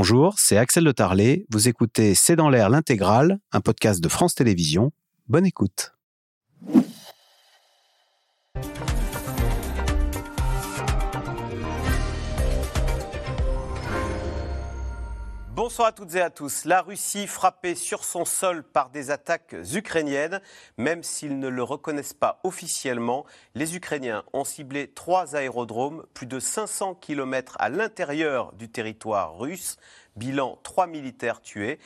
Bonjour, c'est Axel de Tarlet. Vous écoutez C'est dans l'air l'intégrale, un podcast de France Télévisions. Bonne écoute. Bonsoir à toutes et à tous. La Russie frappée sur son sol par des attaques ukrainiennes, même s'ils ne le reconnaissent pas officiellement, les Ukrainiens ont ciblé trois aérodromes, plus de 500 km à l'intérieur du territoire russe. Bilan trois militaires tués.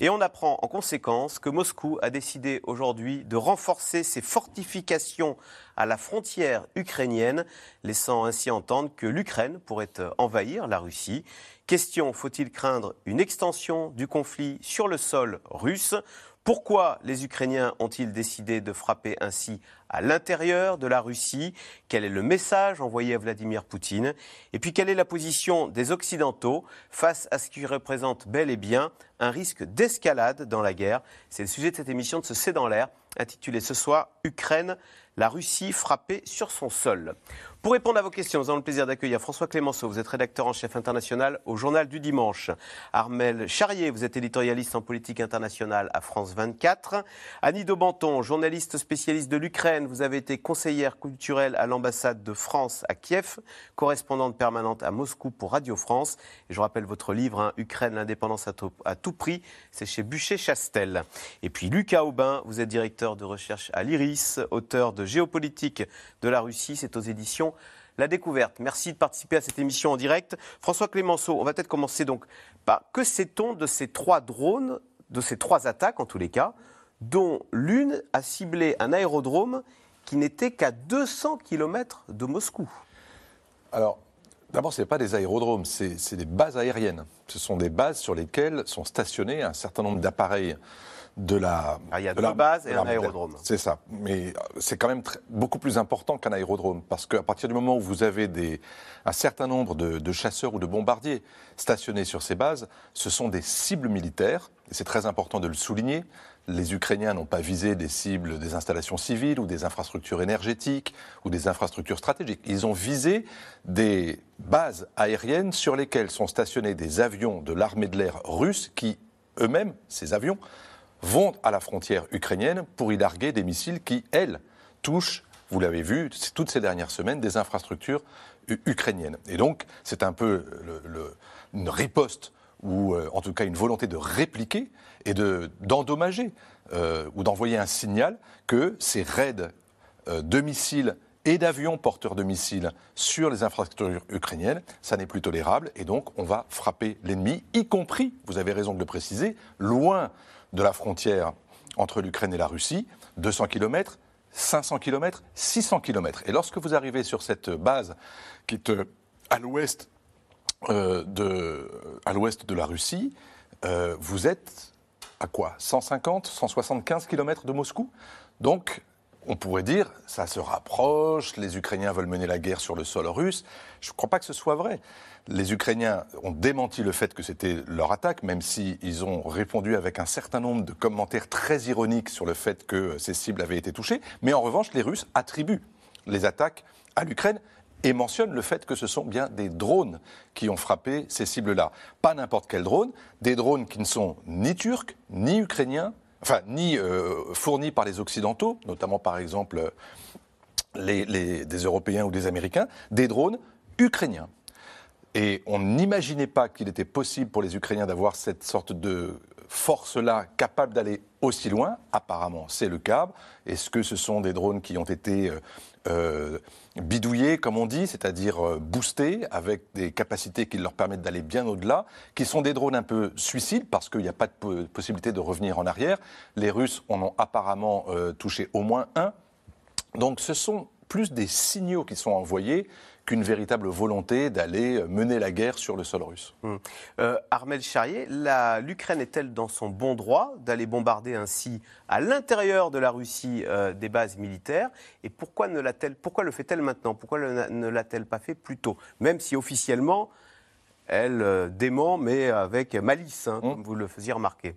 Et on apprend en conséquence que Moscou a décidé aujourd'hui de renforcer ses fortifications à la frontière ukrainienne, laissant ainsi entendre que l'Ukraine pourrait envahir la Russie. Question, faut-il craindre une extension du conflit sur le sol russe? Pourquoi les Ukrainiens ont-ils décidé de frapper ainsi à l'intérieur de la Russie? Quel est le message envoyé à Vladimir Poutine? Et puis quelle est la position des Occidentaux face à ce qui représente bel et bien un risque d'escalade dans la guerre? C'est le sujet de cette émission de ce C'est dans l'air, intitulée ce soir Ukraine, la Russie frappée sur son sol. Pour répondre à vos questions, nous avons le plaisir d'accueillir François Clémenceau. Vous êtes rédacteur en chef international au Journal du Dimanche. Armel Charrier, vous êtes éditorialiste en politique internationale à France 24. Annie Daubenton, journaliste spécialiste de l'Ukraine. Vous avez été conseillère culturelle à l'ambassade de France à Kiev, correspondante permanente à Moscou pour Radio France. Et je rappelle votre livre, hein, Ukraine, l'indépendance à, à, tout prix. C'est chez Bûcher-Chastel. Et puis Lucas Aubin, vous êtes directeur de recherche à l'IRIS, auteur de Géopolitique de la Russie. C'est aux éditions la Découverte. Merci de participer à cette émission en direct. François Clémenceau, on va peut-être commencer donc par que sait-on de ces trois drones, de ces trois attaques en tous les cas, dont l'une a ciblé un aérodrome qui n'était qu'à 200 km de Moscou? Alors, D'abord, ce n'est pas des aérodromes, c'est des bases aériennes. Ce sont des bases sur lesquelles sont stationnés un certain nombre d'appareils de la. Ah, il y a deux bases et un aérodrome. C'est ça. Mais euh, c'est quand même beaucoup plus important qu'un aérodrome. Parce qu'à partir du moment où vous avez des, un certain nombre de, chasseurs ou de bombardiers stationnés sur ces bases, ce sont des cibles militaires. Et c'est très important de le souligner. Les Ukrainiens n'ont pas visé des cibles des installations civiles ou des infrastructures énergétiques ou des infrastructures stratégiques. Ils ont visé des bases aériennes sur lesquelles sont stationnés des avions de l'armée de l'air russe qui, eux-mêmes, ces avions, vont à la frontière ukrainienne pour y larguer des missiles qui, elles, touchent, vous l'avez vu, toutes ces dernières semaines, des infrastructures ukrainiennes. Et donc, c'est un peu une riposte ou euh, en tout cas une volonté de répliquer et d'endommager euh, ou d'envoyer un signal que ces raids euh, de missiles et d'avions porteurs de missiles sur les infrastructures ukrainiennes, ça n'est plus tolérable et donc on va frapper l'ennemi, y compris, vous avez raison de le préciser, loin de la frontière entre l'Ukraine et la Russie, 200 km, 500 km, 600 km. Et lorsque vous arrivez sur cette base qui est euh, à l'ouest euh, de, à l'ouest de la Russie, euh, vous êtes à quoi? 150, 175 km de Moscou? On pourrait dire, ça se rapproche, les Ukrainiens veulent mener la guerre sur le sol russe. Je ne crois pas que ce soit vrai. Les Ukrainiens ont démenti le fait que c'était leur attaque, même s'ils ont répondu avec un certain nombre de commentaires très ironiques sur le fait que ces cibles avaient été touchées. Mais en revanche, les Russes attribuent les attaques à l'Ukraine et mentionnent le fait que ce sont bien des drones qui ont frappé ces cibles-là. Pas n'importe quel drone, des drones qui ne sont ni turcs, ni ukrainiens, enfin, ni euh, fournis par les Occidentaux, notamment par exemple des Européens ou des Américains, des drones ukrainiens. Et on n'imaginait pas qu'il était possible pour les Ukrainiens d'avoir cette sorte de force-là capable d'aller aussi loin. Apparemment, c'est le cas. Est-ce que ce sont des drones qui ont été euh, euh, bidouillés, comme on dit, c'est-à-dire euh, boostés, avec des capacités qui leur permettent d'aller bien au-delà, qui sont des drones un peu suicides, parce qu'il n'y a pas de possibilité de revenir en arrière. Les Russes en ont apparemment touché au moins un. Donc ce sont plus des signaux qui sont envoyés qu'une véritable volonté d'aller mener la guerre sur le sol russe. Hum. Euh, Armel Charrier, l'Ukraine est-elle dans son bon droit d'aller bombarder ainsi à l'intérieur de la Russie euh, des bases militaires? Et pourquoi, ne pourquoi le fait-elle maintenant? Pourquoi ne l'a-t-elle pas fait plus tôt? Même si officiellement, elle euh, dément, mais avec malice, hein, hum. comme vous le faisiez remarquer.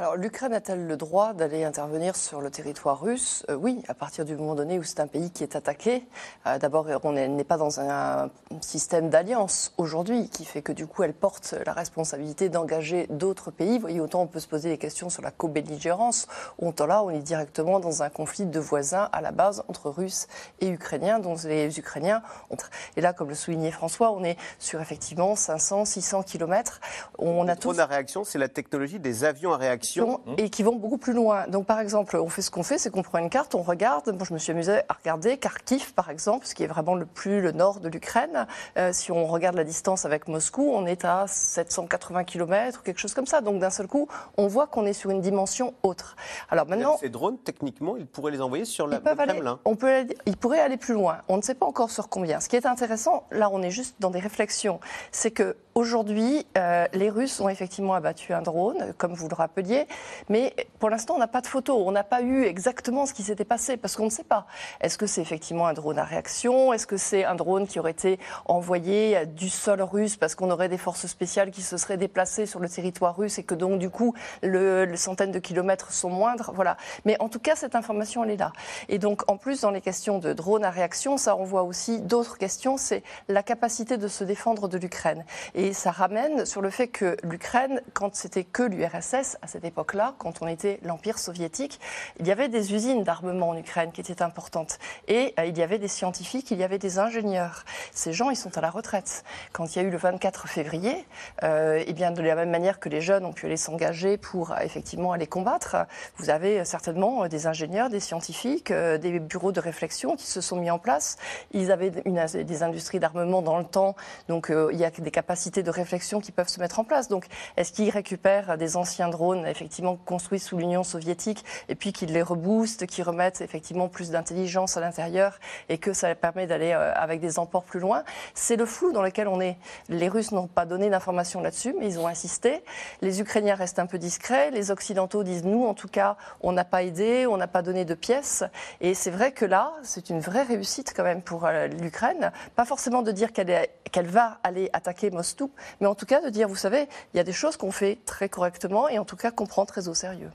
Alors l'Ukraine a-t-elle le droit d'aller intervenir sur le territoire russe? Euh, Oui, à partir du moment donné où c'est un pays qui est attaqué. Euh, d'abord, on n'est pas dans un, système d'alliance aujourd'hui qui fait que du coup elle porte la responsabilité d'engager d'autres pays. Vous voyez, autant on peut se poser des questions sur la co-belligérance, autant là on est directement dans un conflit de voisins à la base entre Russes et Ukrainiens, dont les Ukrainiens ont... Et là, comme le soulignait François, on est sur effectivement 500, 600 kilomètres. On a tout... à réaction, c'est la technologie des avions à réaction et qui vont beaucoup plus loin. Donc, par exemple, on fait ce qu'on fait, c'est qu'on prend une carte, on regarde. Moi, je me suis amusée à regarder Kharkiv, par exemple, ce qui est vraiment le plus le nord de l'Ukraine. Euh, si on regarde la distance avec Moscou, on est à 780 km ou quelque chose comme ça. Donc, d'un seul coup, on voit qu'on est sur une dimension autre. Alors maintenant, ces drones, techniquement, ils pourraient les envoyer sur la, le Kremlin. on peut, ils pourraient aller plus loin. On ne sait pas encore sur combien. Ce qui est intéressant, là, on est juste dans des réflexions. C'est que aujourd'hui, euh, les Russes ont effectivement abattu un drone, comme vous le rappeliez mais pour l'instant, on n'a pas de photos. On n'a pas eu exactement ce qui s'était passé parce qu'on ne sait pas. Est-ce que c'est effectivement un drone à réaction? Est-ce que c'est un drone qui aurait été envoyé du sol russe parce qu'on aurait des forces spéciales qui se seraient déplacées sur le territoire russe et que donc, du coup, le, les centaines de kilomètres sont moindres? Voilà. Mais en tout cas, cette information, elle est là. Et donc, en plus, dans les questions de drone à réaction, ça renvoie aussi d'autres questions. C'est la capacité de se défendre de l'Ukraine. Et ça ramène sur le fait que l'Ukraine, quand c'était que l'URSS, à cette époque-là, quand on était l'Empire soviétique, il y avait des usines d'armement en Ukraine qui étaient importantes. Et euh, il y avait des scientifiques, il y avait des ingénieurs. Ces gens, ils sont à la retraite. Quand il y a eu le 24 février, euh, eh bien, de la même manière que les jeunes ont pu aller s'engager pour euh, effectivement aller combattre, vous avez certainement des ingénieurs, des scientifiques, des bureaux de réflexion qui se sont mis en place. Ils avaient une, des industries d'armement dans le temps, donc il y a des capacités de réflexion qui peuvent se mettre en place. Donc, est-ce qu'ils récupèrent des anciens drones? Effectivement construits sous l'Union soviétique et puis qu'ils les reboostent, qu'ils remettent effectivement plus d'intelligence à l'intérieur et que ça permet d'aller euh, avec des emports plus loin. C'est le flou dans lequel on est. Les Russes n'ont pas donné d'informations là-dessus, mais ils ont insisté. Les Ukrainiens restent un peu discrets. Les Occidentaux disent nous, en tout cas, on n'a pas aidé, on n'a pas donné de pièces. Et c'est vrai que là, c'est une vraie réussite quand même pour euh, l'Ukraine. Pas forcément de dire qu'elle va aller attaquer Moscou, mais en tout cas de dire, vous savez, il y a des choses qu'on fait très correctement et en tout cas qu'on prend très au sérieux.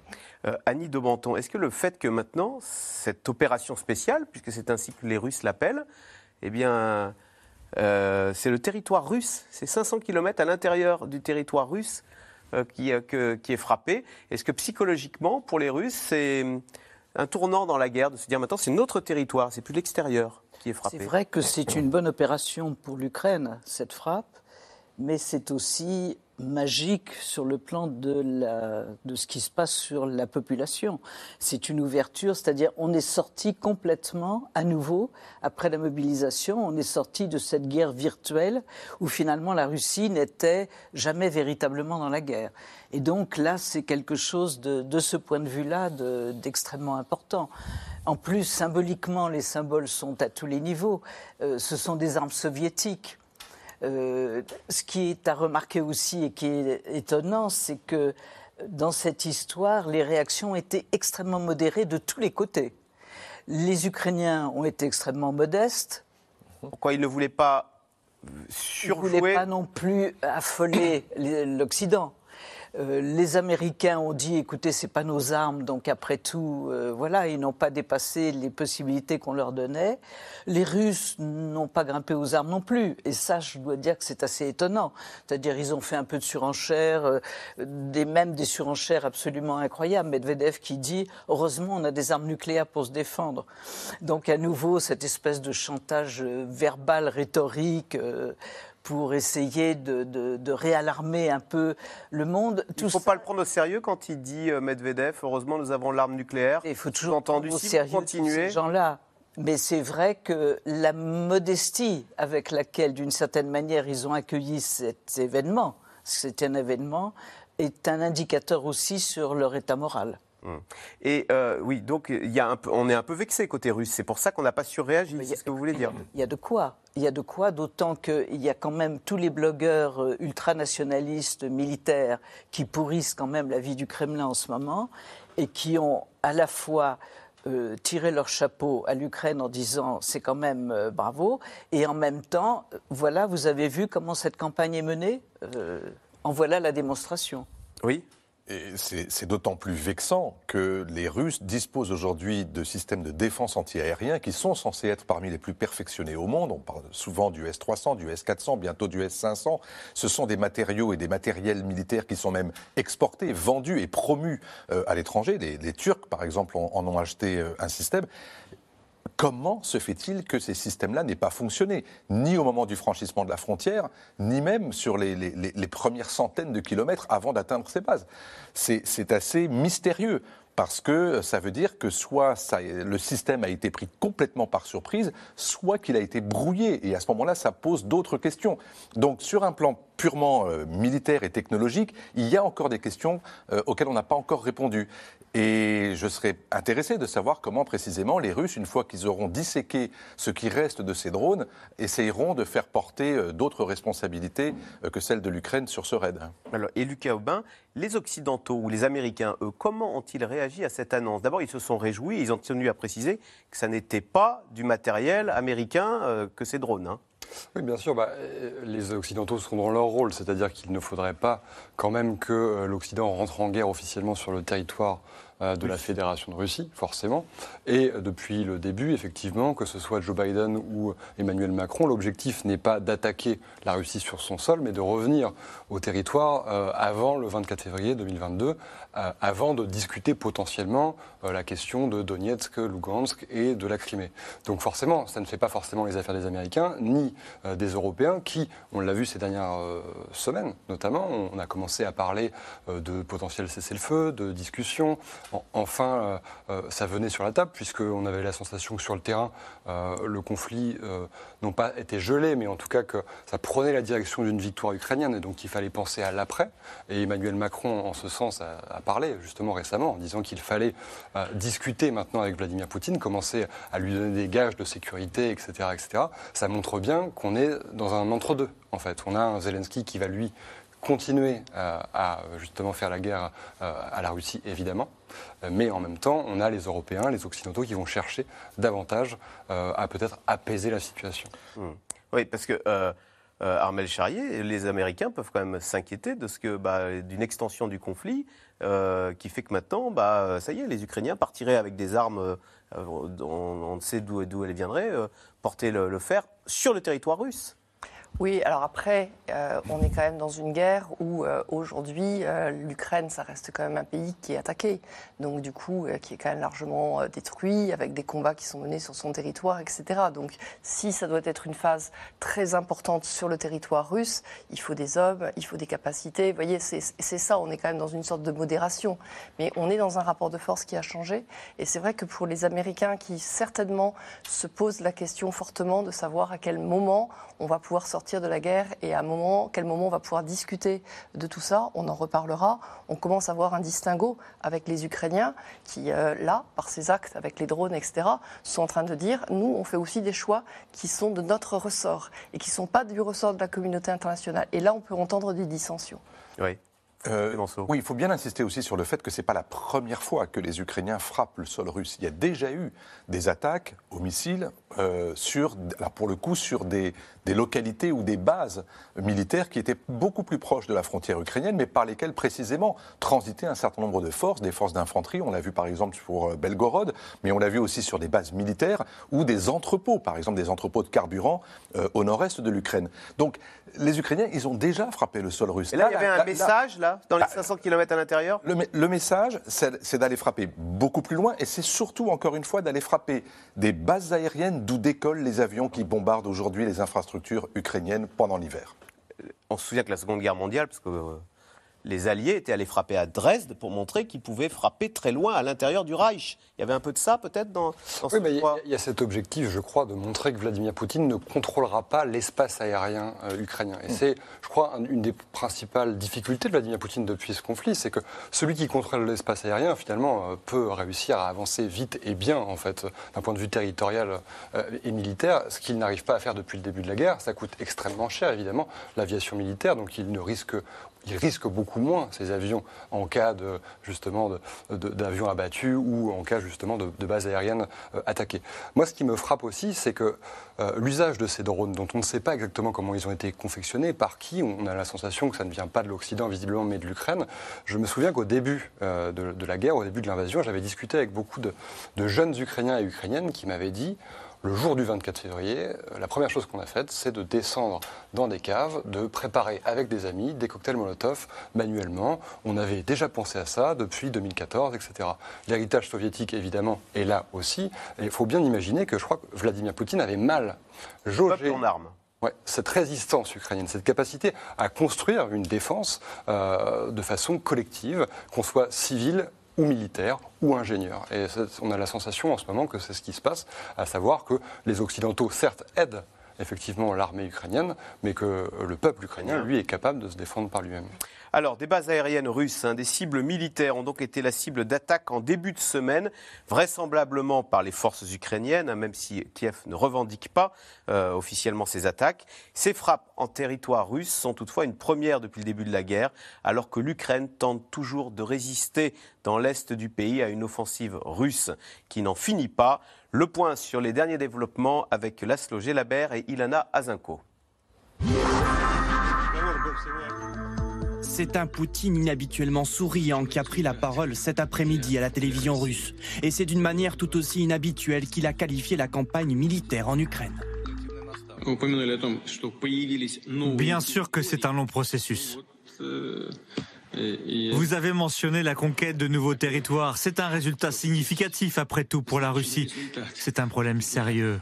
Euh, Annie Daubenton, est-ce que le fait que maintenant, cette opération spéciale, puisque c'est ainsi que les Russes l'appellent, eh bien, euh, c'est le territoire russe, c'est 500 km à l'intérieur du territoire russe euh, qui, qui, est frappé. Est-ce que psychologiquement, pour les Russes, c'est un tournant dans la guerre de se dire maintenant c'est notre territoire, c'est plus l'extérieur qui est frappé C'est vrai que c'est une bonne opération pour l'Ukraine, cette frappe, mais c'est aussi magique sur le plan de, la, de ce qui se passe sur la population. C'est une ouverture, c'est-à-dire on est sorti complètement, à nouveau, après la mobilisation, on est sorti de cette guerre virtuelle où finalement la Russie n'était jamais véritablement dans la guerre. Et donc là, c'est quelque chose de, de, ce point de vue-là d'extrêmement important. En plus, symboliquement, les symboles sont à tous les niveaux. Euh, ce sont des armes soviétiques. Euh, ce qui est à remarquer aussi et qui est étonnant, c'est que dans cette histoire, les réactions étaient extrêmement modérées de tous les côtés. Les Ukrainiens ont été extrêmement modestes. Pourquoi ils ne voulaient pas surjouer Ils ne voulaient pas non plus affoler l'Occident. Euh, les Américains ont dit écoutez, c'est pas nos armes, donc après tout, euh, voilà, ils n'ont pas dépassé les possibilités qu'on leur donnait. Les Russes n'ont pas grimpé aux armes non plus, et ça, je dois dire que c'est assez étonnant. C'est-à-dire, ils ont fait un peu de surenchère, euh, des même des surenchères absolument incroyables. Medvedev qui dit heureusement, on a des armes nucléaires pour se défendre. Donc, à nouveau, cette espèce de chantage verbal, rhétorique pour essayer de, réalarmer un peu le monde. il ne faut pas le prendre au sérieux quand il dit euh, Medvedev, heureusement nous avons l'arme nucléaire. Il faut toujours entendu au sérieux continuer. ces gens-là. Mais c'est vrai que la modestie avec laquelle, d'une certaine manière, ils ont accueilli cet événement, c'est un événement, est un indicateur aussi sur leur état moral. Hum. Et euh, oui, donc il y a un peu, on est un peu vexé côté russe. C'est pour ça qu'on n'a pas surréagi. C'est ce que vous voulez dire Il y a de quoi. Il y a de quoi, d'autant qu'il y a quand même tous les blogueurs euh, ultranationalistes militaires qui pourrissent quand même la vie du Kremlin en ce moment et qui ont à la fois euh, tiré leur chapeau à l'Ukraine en disant c'est quand même bravo, et en même temps, voilà, vous avez vu comment cette campagne est menée? En voilà la démonstration. Oui, c'est d'autant plus vexant que les Russes disposent aujourd'hui de systèmes de défense antiaérien qui sont censés être parmi les plus perfectionnés au monde. On parle souvent du S-300, du S-400, bientôt du S-500. Ce sont des matériaux et des matériels militaires qui sont même exportés, vendus et promus euh, à l'étranger. Les, Turcs, par exemple, en ont acheté euh, un système. Comment se fait-il que ces systèmes-là n'aient pas fonctionné, ni au moment du franchissement de la frontière, ni même sur les, premières centaines de kilomètres avant d'atteindre ces bases? C'est assez mystérieux parce que ça veut dire que soit le système a été pris complètement par surprise, soit qu'il a été brouillé. Et à ce moment-là, ça pose d'autres questions. Donc sur un plan purement euh, militaire et technologique, il y a encore des questions euh, auxquelles on n'a pas encore répondu. Et je serais intéressé de savoir comment précisément les Russes, une fois qu'ils auront disséqué ce qui reste de ces drones, essayeront de faire porter euh, d'autres responsabilités que celles de l'Ukraine sur ce raid. Alors, et Lucas Aubin, les Occidentaux ou les Américains, eux, comment ont-ils réagi à cette annonce? D'abord, ils se sont réjouis, ils ont tenu à préciser que ça n'était pas du matériel américain que ces drones. Hein. Oui, bien sûr. Bah, euh, les Occidentaux seront dans leur rôle, c'est-à-dire qu'il ne faudrait pas quand même que euh, l'Occident rentre en guerre officiellement sur le territoire euh, de la Fédération de Russie, forcément. Et depuis le début, effectivement, que ce soit Joe Biden ou Emmanuel Macron, l'objectif n'est pas d'attaquer la Russie sur son sol, mais de revenir au territoire avant le 24 février 2022, avant de discuter potentiellement la question de Donetsk, Lugansk et de la Crimée. Donc forcément, ça ne fait pas forcément les affaires des Américains, ni euh, des Européens qui, on l'a vu ces dernières euh, semaines notamment, on a commencé à parler euh, de potentiel cessez-le-feu, de discussions. enfin, ça venait sur la table puisqu'on avait la sensation que sur le terrain, le conflit n'ont pas été gelé, mais en tout cas que ça prenait la direction d'une victoire ukrainienne et donc il fallait penser à l'après. Et Emmanuel Macron, en ce sens, a, a parlé justement récemment en disant qu'il fallait discuter maintenant avec Vladimir Poutine, commencer à lui donner des gages de sécurité, etc. etc. Ça montre bien qu'on est dans un entre-deux, en fait. On a un Zelensky qui va, lui, continuer euh, à, justement faire la guerre euh, à la Russie, évidemment. Euh, mais en même temps, on a les Européens, les Occidentaux qui vont chercher davantage à peut-être apaiser la situation. Mmh. Oui, parce que Armel Charrier, les Américains peuvent quand même s'inquiéter de ce que bah, d'une extension du conflit qui fait que maintenant, bah, ça y est, les Ukrainiens partiraient avec des armes on, on, sait d'où elles viendraient, porter le, fer sur le territoire russe. Oui, alors après, euh, on est quand même dans une guerre où euh, aujourd'hui, euh, l'Ukraine, ça reste quand même un pays qui est attaqué. Donc du coup, qui est quand même largement détruit, avec des combats qui sont menés sur son territoire, etc. Donc si ça doit être une phase très importante sur le territoire russe, il faut des hommes, il faut des capacités. Vous voyez, c'est ça, on est quand même dans une sorte de modération. Mais on est dans un rapport de force qui a changé. Et c'est vrai que pour les Américains qui certainement se posent la question fortement de savoir à quel moment on va pouvoir sortir de la guerre et à un moment, quel moment on va pouvoir discuter de tout ça. On en reparlera. On commence à voir un distinguo avec les Ukrainiens qui, euh, là, par ces actes avec les drones, etc., sont en train de dire nous, on fait aussi des choix qui sont de notre ressort et qui ne sont pas du ressort de la communauté internationale. Et là, on peut entendre des dissensions. Oui. Euh, oui, il faut bien insister aussi sur le fait que ce n'est pas la première fois que les Ukrainiens frappent le sol russe. Il y a déjà eu des attaques aux missiles, euh, sur, pour le coup, sur des, localités ou des bases militaires qui étaient beaucoup plus proches de la frontière ukrainienne, mais par lesquelles précisément transitaient un certain nombre de forces, des forces d'infanterie. On l'a vu par exemple pour euh, Belgorod, mais on l'a vu aussi sur des bases militaires ou des entrepôts, par exemple des entrepôts de carburant au nord-est de l'Ukraine. Donc les Ukrainiens, ils ont déjà frappé le sol russe. Et là, il y avait un message, là, dans les 500 bah, km à l'intérieur le, message, c'est d'aller frapper beaucoup plus loin, et c'est surtout, encore une fois, d'aller frapper des bases aériennes d'où décollent les avions qui bombardent aujourd'hui les infrastructures ukrainiennes pendant l'hiver. On se souvient que la Seconde Guerre mondiale, parce que euh, les Alliés étaient allés frapper à Dresde pour montrer qu'ils pouvaient frapper très loin à l'intérieur du Reich. Il y avait un peu de ça peut-être dans, dans Oui, il y, a cet objectif, je crois, de montrer que Vladimir Poutine ne contrôlera pas l'espace aérien euh, ukrainien. Et mm. c'est, je crois, une des principales difficultés de Vladimir Poutine depuis ce conflit, c'est que celui qui contrôle l'espace aérien, finalement, euh, peut réussir à avancer vite et bien, en fait, d'un point de vue territorial euh, et militaire, ce qu'il n'arrive pas à faire depuis le début de la guerre. Ça coûte extrêmement cher, évidemment, l'aviation militaire, donc il ne risque il risque beaucoup moins ces avions en cas de, justement d'avions abattus ou en cas justement de, bases aériennes euh, attaquées. Moi, ce qui me frappe aussi, c'est que euh, l'usage de ces drones, dont on ne sait pas exactement comment ils ont été confectionnés, par qui, on a la sensation que ça ne vient pas de l'Occident visiblement, mais de l'Ukraine. Je me souviens qu'au début de, de, la guerre, au début de l'invasion, j'avais discuté avec beaucoup de jeunes Ukrainiens et Ukrainiennes qui m'avaient dit le jour du 24 février, euh, la première chose qu'on a faite, c'est de descendre dans des caves, de préparer avec des amis des cocktails Molotov manuellement. On avait déjà pensé à ça depuis 2014, etc. L'héritage soviétique, évidemment, est là aussi. Il faut bien imaginer que je crois que Vladimir Poutine avait mal jaugé. en armes. Ouais, cette résistance ukrainienne, cette capacité à construire une défense euh, de façon collective, qu'on soit civil ou militaire ou ingénieur. Et on a la sensation en ce moment que c'est ce qui se passe, à savoir que les Occidentaux, certes, aident effectivement l'armée ukrainienne, mais que le peuple ukrainien, lui, est capable de se défendre par lui-même. Alors, des bases aériennes russes, hein, des cibles militaires ont donc été la cible d'attaques en début de semaine, vraisemblablement par les forces ukrainiennes, hein, même si Kiev ne revendique pas euh, officiellement ces attaques. Ces frappes en territoire russe sont toutefois une première depuis le début de la guerre, alors que l'Ukraine tente toujours de résister dans l'est du pays à une offensive russe qui n'en finit pas. Le point sur les derniers développements avec Laszlo Gelabert et Ilana Azinko. C'est un Poutine inhabituellement souriant qui a pris la parole cet après-midi à la télévision russe. Et c'est d'une manière tout aussi inhabituelle qu'il a qualifié la campagne militaire en Ukraine. Bien sûr que c'est un long processus. Vous avez mentionné la conquête de nouveaux territoires. C'est un résultat significatif après tout pour la Russie. C'est un problème sérieux.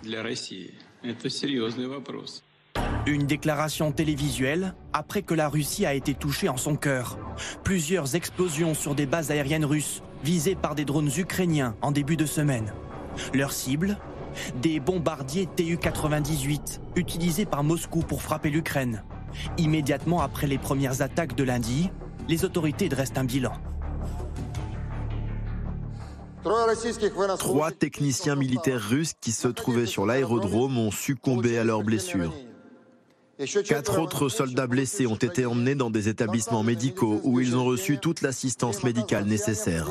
Une déclaration télévisuelle après que la Russie a été touchée en son cœur. Plusieurs explosions sur des bases aériennes russes visées par des drones ukrainiens en début de semaine. Leur cible Des bombardiers Tu-98 utilisés par Moscou pour frapper l'Ukraine. Immédiatement après les premières attaques de lundi, les autorités dressent un bilan. Trois techniciens militaires russes qui se trouvaient sur l'aérodrome ont succombé à leurs blessures. Quatre autres soldats blessés ont été emmenés dans des établissements médicaux où ils ont reçu toute l'assistance médicale nécessaire.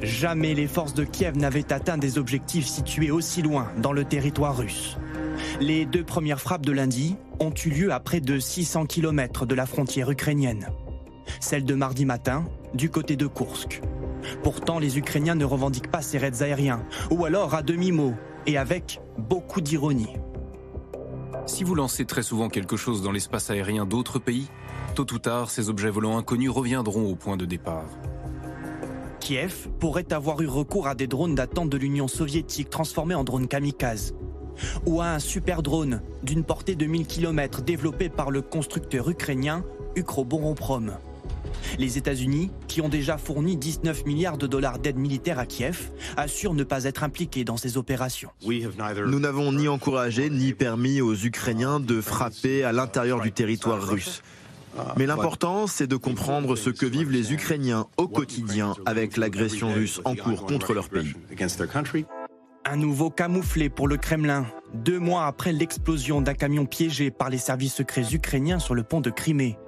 Jamais les forces de Kiev n'avaient atteint des objectifs situés aussi loin dans le territoire russe. Les deux premières frappes de lundi ont eu lieu à près de 600 km de la frontière ukrainienne. Celle de mardi matin, du côté de Kursk. Pourtant, les Ukrainiens ne revendiquent pas ces raids aériens, ou alors à demi-mot, et avec beaucoup d'ironie. Si vous lancez très souvent quelque chose dans l'espace aérien d'autres pays, tôt ou tard, ces objets volants inconnus reviendront au point de départ. Kiev pourrait avoir eu recours à des drones datant de l'Union soviétique transformés en drones kamikazes, ou à un super drone d'une portée de 1000 km développé par le constructeur ukrainien Ukroboronprom. Les États-Unis, qui ont déjà fourni 19 milliards de dollars d'aide militaire à Kiev, assurent ne pas être impliqués dans ces opérations. Nous n'avons ni encouragé ni permis aux Ukrainiens de frapper à l'intérieur du territoire russe. Mais l'important, c'est de comprendre ce que vivent les Ukrainiens au quotidien avec l'agression russe en cours contre leur pays. Un nouveau camouflé pour le Kremlin, deux mois après l'explosion d'un camion piégé par les services secrets ukrainiens sur le pont de Crimée.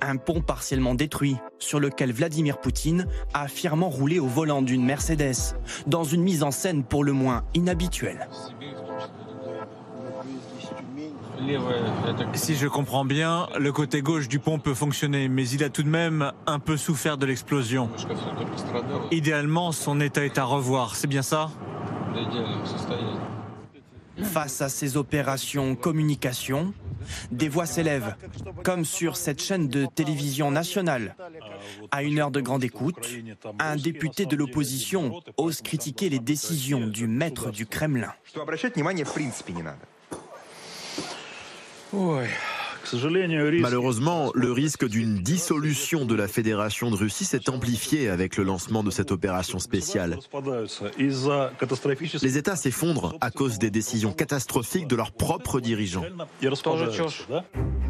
Un pont partiellement détruit, sur lequel Vladimir Poutine a fièrement roulé au volant d'une Mercedes, dans une mise en scène pour le moins inhabituelle. Si je comprends bien, le côté gauche du pont peut fonctionner, mais il a tout de même un peu souffert de l'explosion. Idéalement, son état est à revoir, c'est bien ça? Face à ces opérations communication, des voix s'élèvent, comme sur cette chaîne de télévision nationale. À une heure de grande écoute, un député de l'opposition ose critiquer les décisions du maître du Kremlin. Malheureusement, le risque d'une dissolution de la Fédération de Russie s'est amplifié avec le lancement de cette opération spéciale. Les États s'effondrent à cause des décisions catastrophiques de leurs propres dirigeants.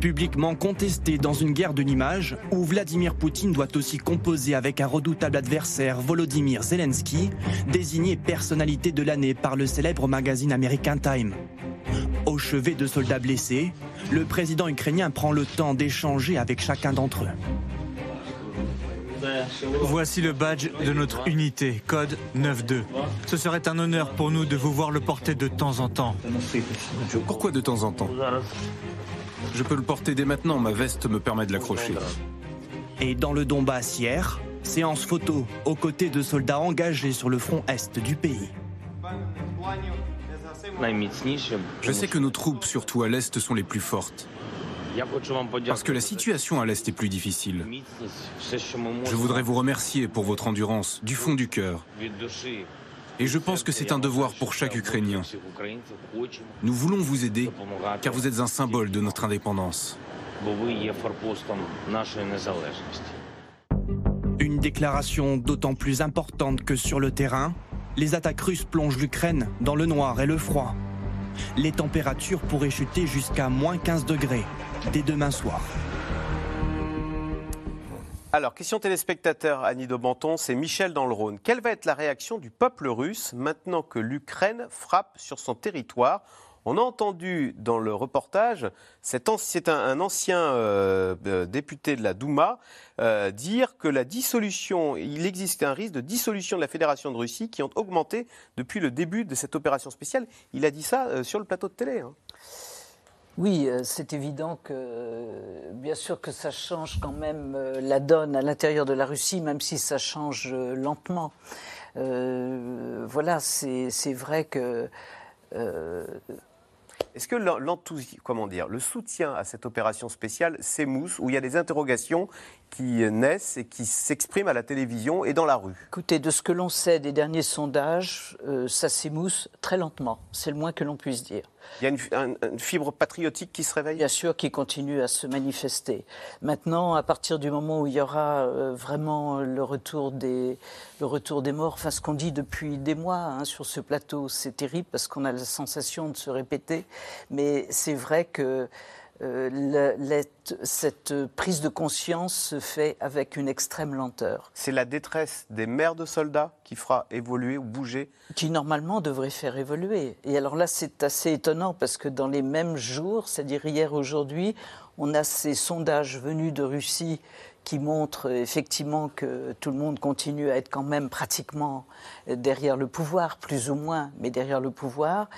Publiquement contesté dans une guerre de l'image, où Vladimir Poutine doit aussi composer avec un redoutable adversaire, Volodymyr Zelensky, désigné personnalité de l'année par le célèbre magazine American Time. Au chevet de soldats blessés, le président ukrainien prend le temps d'échanger avec chacun d'entre eux. Voici le badge de notre unité, code 9-2. Ce serait un honneur pour nous de vous voir le porter de temps en temps. Pourquoi de temps en temps Je peux le porter dès maintenant, ma veste me permet de l'accrocher. Et dans le Donbass hier, séance photo aux côtés de soldats engagés sur le front est du pays. Je sais que nos troupes, surtout à l'Est, sont les plus fortes. Parce que la situation à l'Est est plus difficile. Je voudrais vous remercier pour votre endurance, du fond du cœur. Et je pense que c'est un devoir pour chaque Ukrainien. Nous voulons vous aider, car vous êtes un symbole de notre indépendance. Une déclaration d'autant plus importante que sur le terrain, les attaques russes plongent l'Ukraine dans le noir et le froid. Les températures pourraient chuter jusqu'à moins 15 degrés dès demain soir. Alors, question téléspectateur, Annie Daubenton, c'est Michel dans le Rhône. Quelle va être la réaction du peuple russe maintenant que l'Ukraine frappe sur son territoire? On a entendu dans le reportage, c'est un, ancien euh, euh, député de la Douma euh, dire que la dissolution, il existe un risque de dissolution de la Fédération de Russie qui ont augmenté depuis le début de cette opération spéciale. Il a dit ça sur le plateau de télé. Hein. Oui, c'est évident que, bien sûr, que ça change quand même la donne à l'intérieur de la Russie, même si ça change lentement. voilà, c'est vrai que est-ce que l'enthousiasme, comment dire, le soutien à cette opération spéciale s'émousse, où il y a des interrogations qui naissent et qui s'expriment à la télévision et dans la rue Écoutez, de ce que l'on sait des derniers sondages, euh, ça s'émousse très lentement. C'est le moins que l'on puisse dire. Il y a une, fibre patriotique qui se réveille? Bien sûr, qui continue à se manifester. Maintenant, à partir du moment où il y aura euh, vraiment le retour, des, le retour des morts, enfin ce qu'on dit depuis des mois hein, sur ce plateau, c'est terrible parce qu'on a la sensation de se répéter, mais c'est vrai que euh, cette prise de conscience se fait avec une extrême lenteur. C'est la détresse des mères de soldats qui fera évoluer ou bouger Qui normalement devrait faire évoluer. Et alors là, c'est assez étonnant parce que dans les mêmes jours, c'est-à-dire hier, aujourd'hui, on a ces sondages venus de Russie qui montrent effectivement que tout le monde continue à être quand même pratiquement derrière le pouvoir, plus ou moins, mais derrière le pouvoir.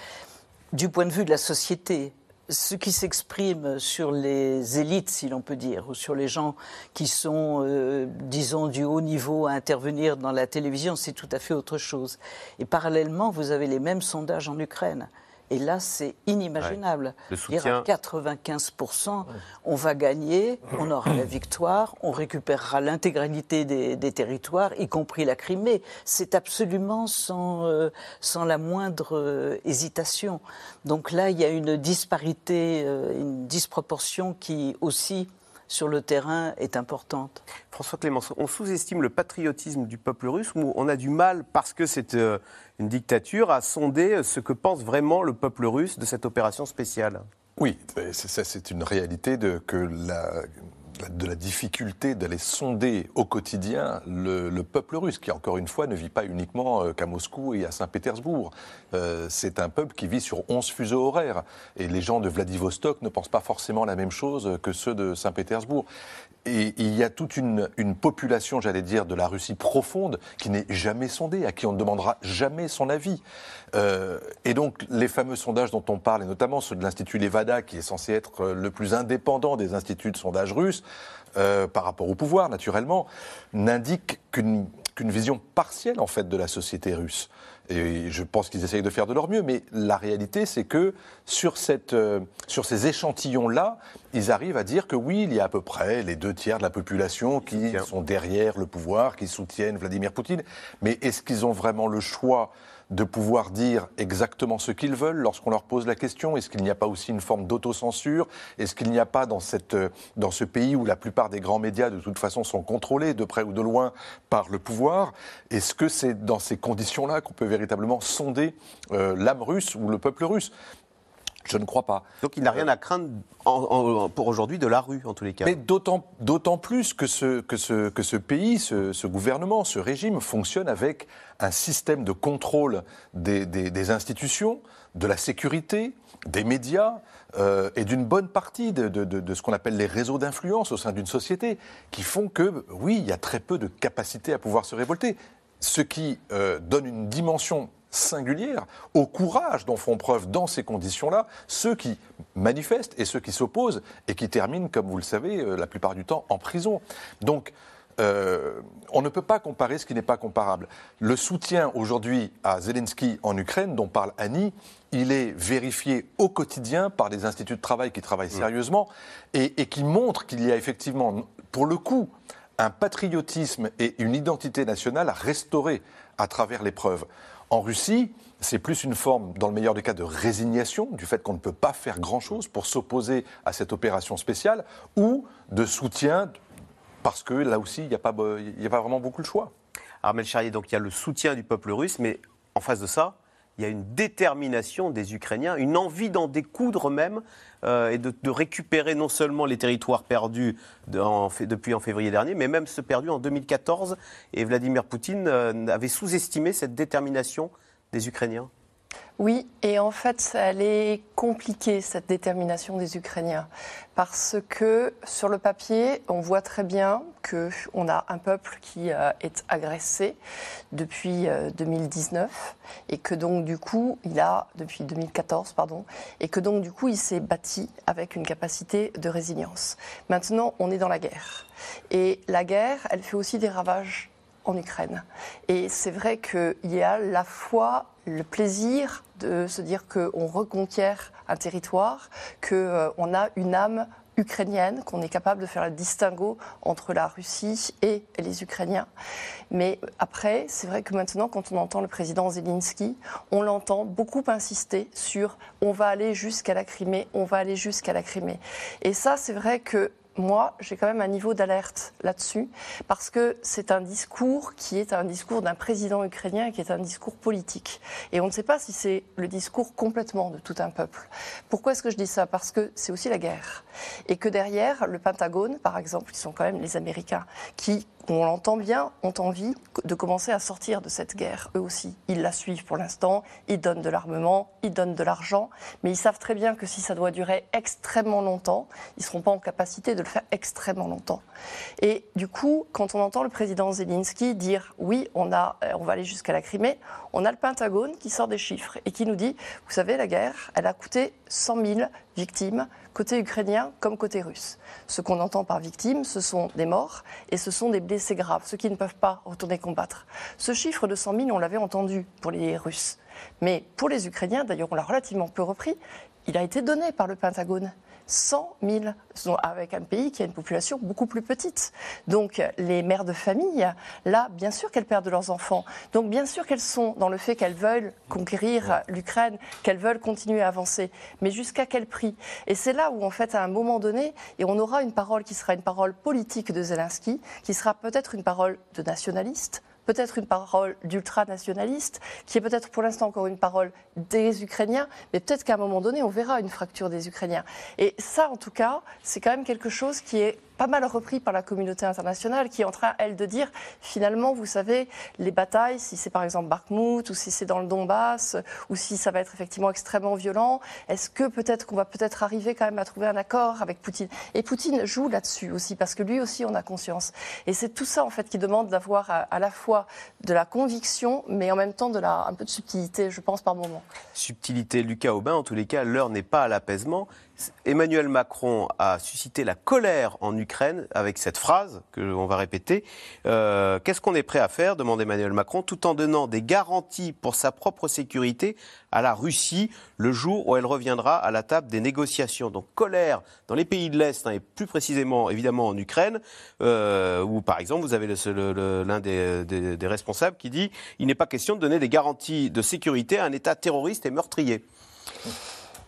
Du point de vue de la société, ce qui s'exprime sur les élites, si l'on peut dire, ou sur les gens qui sont, euh, disons, du haut niveau à intervenir dans la télévision, c'est tout à fait autre chose. Et parallèlement, vous avez les mêmes sondages en Ukraine. Et là, c'est inimaginable. Le soutien... 95%, on va gagner, on aura la victoire, on récupérera l'intégralité des, territoires, y compris la Crimée. C'est absolument sans, euh, sans la moindre euh, hésitation. Donc là, il y a une disparité, euh, une disproportion qui aussi sur le terrain est importante. François Clémenceau, on sous-estime le patriotisme du peuple russe ou on a du mal, parce que c'est euh, une dictature, à sonder ce que pense vraiment le peuple russe de cette opération spéciale? Oui, c'est une réalité de, que la, de la difficulté d'aller sonder au quotidien le, peuple russe, qui encore une fois ne vit pas uniquement euh, qu'à Moscou et à Saint-Pétersbourg. Euh, c'est un peuple qui vit sur 11 fuseaux horaires. Et les gens de Vladivostok ne pensent pas forcément la même chose que ceux de Saint-Pétersbourg. Et il y a toute une, population, j'allais dire, de la Russie profonde qui n'est jamais sondée, à qui on ne demandera jamais son avis. Euh, et donc, les fameux sondages dont on parle, et notamment ceux de l'Institut Levada, qui est censé être le plus indépendant des instituts de sondage russes, euh, par rapport au pouvoir, naturellement, n'indiquent qu'une vision partielle, en fait, de la société russe. Et je pense qu'ils essayent de faire de leur mieux, mais la réalité, c'est que sur, cette, euh, sur ces échantillons-là, ils arrivent à dire que oui, il y a à peu près les deux tiers de la population qui sont derrière le pouvoir, qui soutiennent Vladimir Poutine. Mais est-ce qu'ils ont vraiment le choix de pouvoir dire exactement ce qu'ils veulent lorsqu'on leur pose la question. Est-ce qu'il n'y a pas aussi une forme d'autocensure? Est-ce qu'il n'y a pas dans, cette, dans ce pays où la plupart des grands médias de toute façon sont contrôlés de près ou de loin par le pouvoir Est-ce que c'est dans ces conditions-là qu'on peut véritablement sonder euh, l'âme russe ou le peuple russe? Je ne crois pas. Donc il n'a rien à craindre pour aujourd'hui de la rue, en tous les cas. Mais d'autant plus que ce, que, ce, que ce pays, ce, gouvernement, ce régime fonctionne avec un système de contrôle des, des, institutions, de la sécurité, des médias euh, et d'une bonne partie de, ce qu'on appelle les réseaux d'influence au sein d'une société qui font que, oui, il y a très peu de capacité à pouvoir se révolter. Ce qui euh, donne une dimension singulière au courage dont font preuve dans ces conditions-là ceux qui manifestent et ceux qui s'opposent et qui terminent, comme vous le savez, euh, la plupart du temps en prison. Donc, euh, on ne peut pas comparer ce qui n'est pas comparable. Le soutien aujourd'hui à Zelensky en Ukraine, dont parle Annie, il est vérifié au quotidien par des instituts de travail qui travaillent mm. sérieusement et, qui montrent qu'il y a effectivement, pour le coup, un patriotisme et une identité nationale à restaurer à travers l'épreuve. En Russie, c'est plus une forme, dans le meilleur des cas, de résignation du fait qu'on ne peut pas faire grand-chose pour s'opposer à cette opération spéciale, ou de soutien parce que là aussi, il n'y a, pas, vraiment beaucoup de choix. Armel Charrier, donc il y a le soutien du peuple russe, mais en face de ça, il y a une détermination des Ukrainiens, une envie d'en découdre même euh, et de, récupérer non seulement les territoires perdus depuis en février dernier, mais même ceux perdus en 2014. Et Vladimir Poutine euh, avait sous-estimé cette détermination des Ukrainiens. Oui, et en fait, elle est compliquée, cette détermination des Ukrainiens, parce que sur le papier, on voit très bien qu'on a un peuple qui euh, est agressé depuis 2019, euh, et que donc du coup, il a, depuis 2014, pardon, et que donc du coup, il s'est bâti avec une capacité de résilience. Maintenant, on est dans la guerre. Et la guerre, elle fait aussi des ravages en Ukraine. Et c'est vrai qu'il y a la fois le plaisir de se dire qu'on reconquiert un territoire, qu'on euh, a une âme ukrainienne, qu'on est capable de faire le distinguo entre la Russie et les Ukrainiens. Mais après, c'est vrai que maintenant, quand on entend le président Zelensky, on l'entend beaucoup insister sur on va aller jusqu'à la Crimée, on va aller jusqu'à la Crimée. Et ça, c'est vrai que moi, j'ai quand même un niveau d'alerte là-dessus, parce que c'est un discours qui est un discours d'un président ukrainien, qui est un discours politique. Et on ne sait pas si c'est le discours complètement de tout un peuple. Pourquoi est-ce que je dis ça? Parce que c'est aussi la guerre. Et que derrière, le Pentagone, par exemple, ils sont quand même les Américains, qui on l'entend bien, ont envie de commencer à sortir de cette guerre, eux aussi. Ils la suivent pour l'instant, ils donnent de l'armement, ils donnent de l'argent, mais ils savent très bien que si ça doit durer extrêmement longtemps, ils ne seront pas en capacité de le faire extrêmement longtemps. Et du coup, quand on entend le président Zelensky dire oui, on, a, euh, on va aller jusqu'à la Crimée, on a le Pentagone qui sort des chiffres et qui nous dit, vous savez, la guerre, elle a coûté 100 000 victimes côté ukrainien comme côté russe. Ce qu'on entend par victime, ce sont des morts et ce sont des blessés graves, ceux qui ne peuvent pas retourner combattre. Ce chiffre de 100 000, on l'avait entendu pour les Russes. Mais pour les Ukrainiens, d'ailleurs on l'a relativement peu repris, il a été donné par le Pentagone. 100 000, avec un pays qui a une population beaucoup plus petite. Donc les mères de famille, là, bien sûr qu'elles perdent leurs enfants. Donc bien sûr qu'elles sont dans le fait qu'elles veulent conquérir l'Ukraine, qu'elles veulent continuer à avancer. Mais jusqu'à quel prix? Et c'est là où, en fait, à un moment donné, et on aura une parole qui sera une parole politique de Zelensky, qui sera peut-être une parole de nationaliste, peut-être une parole d'ultranationaliste, qui est peut-être pour l'instant encore une parole des Ukrainiens, mais peut-être qu'à un moment donné, on verra une fracture des Ukrainiens. Et ça, en tout cas, c'est quand même quelque chose qui est pas mal repris par la communauté internationale qui est en train, elle, de dire finalement, vous savez, les batailles, si c'est par exemple Bakhmut ou si c'est dans le Donbass ou si ça va être effectivement extrêmement violent, est-ce que peut-être qu'on va peut-être arriver quand même à trouver un accord avec Poutine? Et Poutine joue là-dessus aussi parce que lui aussi on a conscience. Et c'est tout ça en fait qui demande d'avoir à, la fois de la conviction mais en même temps de la, un peu de subtilité, je pense, par moment. Subtilité, Lucas Aubin, en tous les cas, l'heure n'est pas à l'apaisement. Emmanuel Macron a suscité la colère en Ukraine avec cette phrase que l'on va répéter. Euh, qu'est-ce qu'on est prêt à faire demande Emmanuel Macron, tout en donnant des garanties pour sa propre sécurité à la Russie le jour où elle reviendra à la table des négociations. Donc colère dans les pays de l'Est, hein, et plus précisément évidemment en Ukraine, euh, où par exemple vous avez l'un des, des responsables qui dit il n'est pas question de donner des garanties de sécurité à un État terroriste et meurtrier.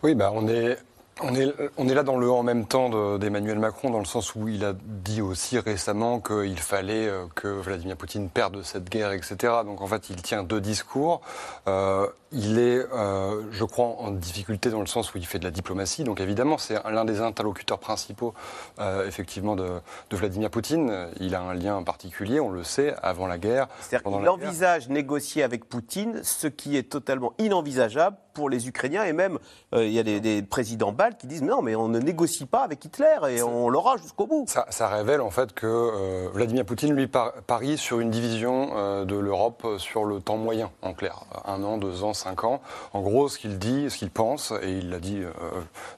Oui, bah on est on est, on est, là dans le en même temps d'Emmanuel Macron, dans le sens où il a dit aussi récemment qu'il fallait euh, que Vladimir Poutine perde cette guerre, etc. Donc en fait, il tient deux discours. Euh, il est, euh, je crois, en difficulté dans le sens où il fait de la diplomatie. Donc évidemment, c'est l'un des interlocuteurs principaux, euh, effectivement, de, Vladimir Poutine. Il a un lien particulier, on le sait, avant la guerre. C'est-à-dire qu'il envisage négocier avec Poutine, ce qui est totalement inenvisageable pour les Ukrainiens. Et même, euh, il y a des, présidents baltes qui disent non, mais on ne négocie pas avec Hitler et on l'aura jusqu'au bout. Ça, révèle en fait que Vladimir Poutine, lui, parie sur une division de l'Europe sur le temps moyen, en clair. Un an, deux ans, cinq ans. En gros, ce qu'il dit, ce qu'il pense, et il l'a dit euh,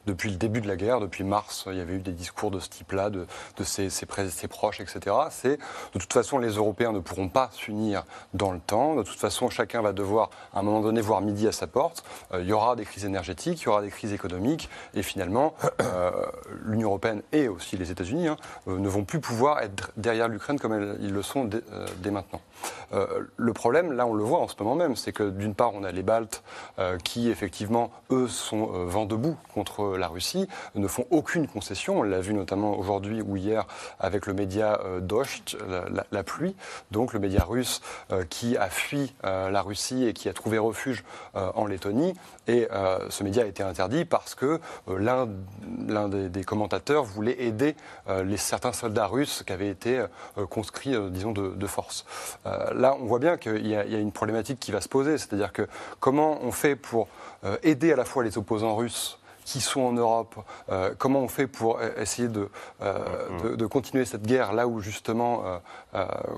depuis le début de la guerre, depuis mars, il y avait eu des discours de ce type-là, de, ses, proches, etc. C'est de toute façon, les Européens ne pourront pas s'unir dans le temps. De toute façon, chacun va devoir, à un moment donné, voir midi à sa porte. Euh, il y aura des crises énergétiques, il y aura des crises économiques, et finalement, euh, l'Union européenne et aussi les États-Unis hein, ne vont plus pouvoir être derrière l'Ukraine comme ils le sont dès maintenant. le problème, là, on le voit en ce moment même, c'est que d'une part, on a les Baltes euh, qui, effectivement, eux, sont euh, vent debout contre la Russie, ne font aucune concession. On l'a vu notamment aujourd'hui ou hier avec le média euh, Dost, la, pluie, donc le média russe qui a fui la Russie et qui a trouvé refuge en Lettonie. Et ce média a été interdit parce que l'un des, commentateurs voulait aider certains soldats russes qui avaient été conscrits, disons, de, force. là, on voit bien qu'il y, a une problématique qui va se poser, c'est-à-dire que comment on fait pour euh, aider à la fois les opposants russes qui sont en Europe, euh, comment on fait pour euh, essayer de, mm-hmm. de, continuer cette guerre là où justement,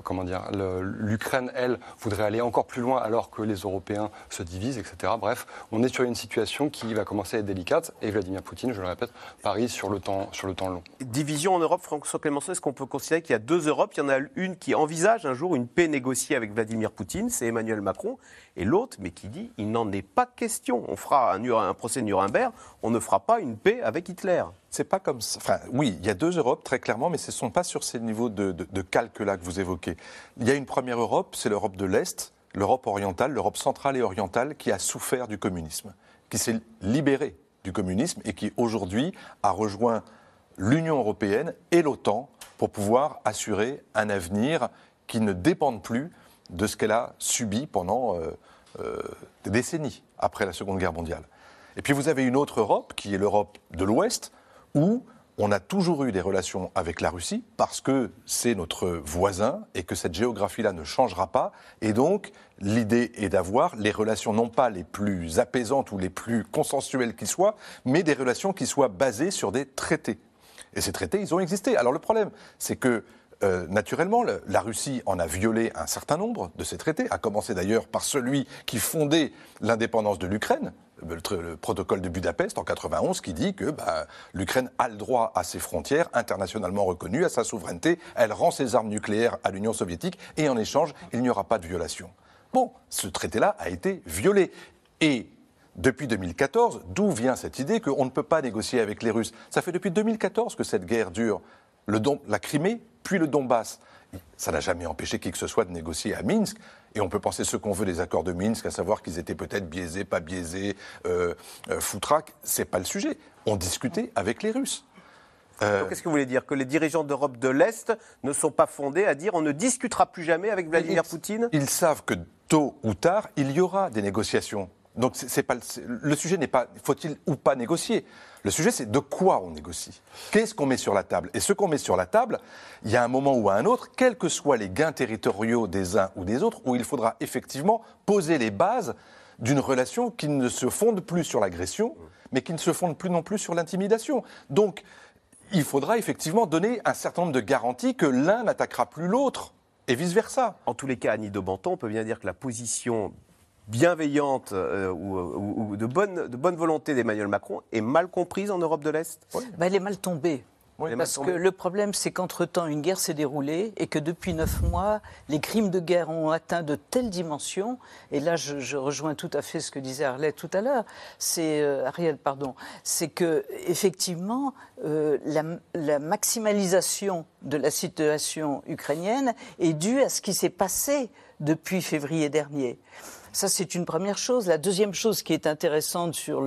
comment dire, l'Ukraine, elle, voudrait aller encore plus loin alors que les Européens se divisent, etc. Bref, on est sur une situation qui va commencer à être délicate et Vladimir Poutine, je le répète, parie sur le temps, sur le temps long. Division en Europe, François Clémenceau, est-ce qu'on peut considérer qu'il y a deux Europes? Il y en a une qui envisage un jour une paix négociée avec Vladimir Poutine, c'est Emmanuel Macron, et l'autre, mais qui dit il n'en est pas question. On fera un, procès de Nuremberg, on ne fera pas une paix avec Hitler. C'est pas comme ça. Enfin, oui, il y a deux Europes très clairement, mais ce ne sont pas sur ces niveaux de, de, calque-là que vous évoquez. Il y a une première Europe, c'est l'Europe de l'Est, l'Europe orientale, l'Europe centrale et orientale, qui a souffert du communisme, qui s'est libérée du communisme et qui aujourd'hui a rejoint l'Union européenne et l'OTAN pour pouvoir assurer un avenir qui ne dépende plus de ce qu'elle a subi pendant euh, euh, des décennies après la Seconde Guerre mondiale. Et puis vous avez une autre Europe, qui est l'Europe de l'Ouest, où on a toujours eu des relations avec la Russie parce que c'est notre voisin et que cette géographie-là ne changera pas. Et donc, l'idée est d'avoir les relations non pas les plus apaisantes ou les plus consensuelles qui soient, mais des relations qui soient basées sur des traités. Et ces traités, ils ont existé. Alors le problème, c'est que euh, naturellement, la Russie en a violé un certain nombre de ces traités, à commencer d'ailleurs par celui qui fondait l'indépendance de l'Ukraine, le, protocole de Budapest en 91, qui dit que bah, l'Ukraine a le droit à ses frontières internationalement reconnues, à sa souveraineté, elle rend ses armes nucléaires à l'Union soviétique, et en échange, il n'y aura pas de violation. Bon, ce traité-là a été violé. Et depuis 2014, d'où vient cette idée qu'on ne peut pas négocier avec les Russes? Ça fait depuis 2014 que cette guerre dure. Le la Crimée puis le Donbass. Ça n'a jamais empêché qui que ce soit de négocier à Minsk. Et on peut penser ce qu'on veut des accords de Minsk, à savoir qu'ils étaient peut-être biaisés, pas biaisés, euh, euh, foutraques. C'est pas le sujet. On discutait avec les Russes. Euh, qu'est-ce que vous voulez dire? Que les dirigeants d'Europe de l'Est ne sont pas fondés à dire on ne discutera plus jamais avec Vladimir Poutine? Ils savent que tôt ou tard, il y aura des négociations. Donc pas le sujet n'est pas faut-il ou pas négocier? Le sujet c'est de quoi on négocie? Qu'est-ce qu'on met sur la table? Et ce qu'on met sur la table, il y a un moment ou à un autre, quels que soient les gains territoriaux des uns ou des autres, où il faudra effectivement poser les bases d'une relation qui ne se fonde plus sur l'agression, mais qui ne se fonde plus non plus sur l'intimidation. Donc il faudra effectivement donner un certain nombre de garanties que l'un n'attaquera plus l'autre. Et vice-versa. En tous les cas, Annie de Banton, on peut bien dire que la position bienveillante euh, ou, de, bonne, de bonne volonté d'Emmanuel Macron est mal comprise en Europe de l'Est? Bah, Elle est mal tombée. Parce que le problème, c'est qu'entre-temps, une guerre s'est déroulée et que depuis neuf mois, les crimes de guerre ont atteint de telles dimensions. Et là, je, rejoins tout à fait ce que disait Arlette tout à l'heure. C'est euh, Ariel, pardon. C'est que effectivement, euh, la, la, maximalisation de la situation ukrainienne est due à ce qui s'est passé depuis février dernier. Ça, c'est une première chose. La deuxième chose qui est intéressante sur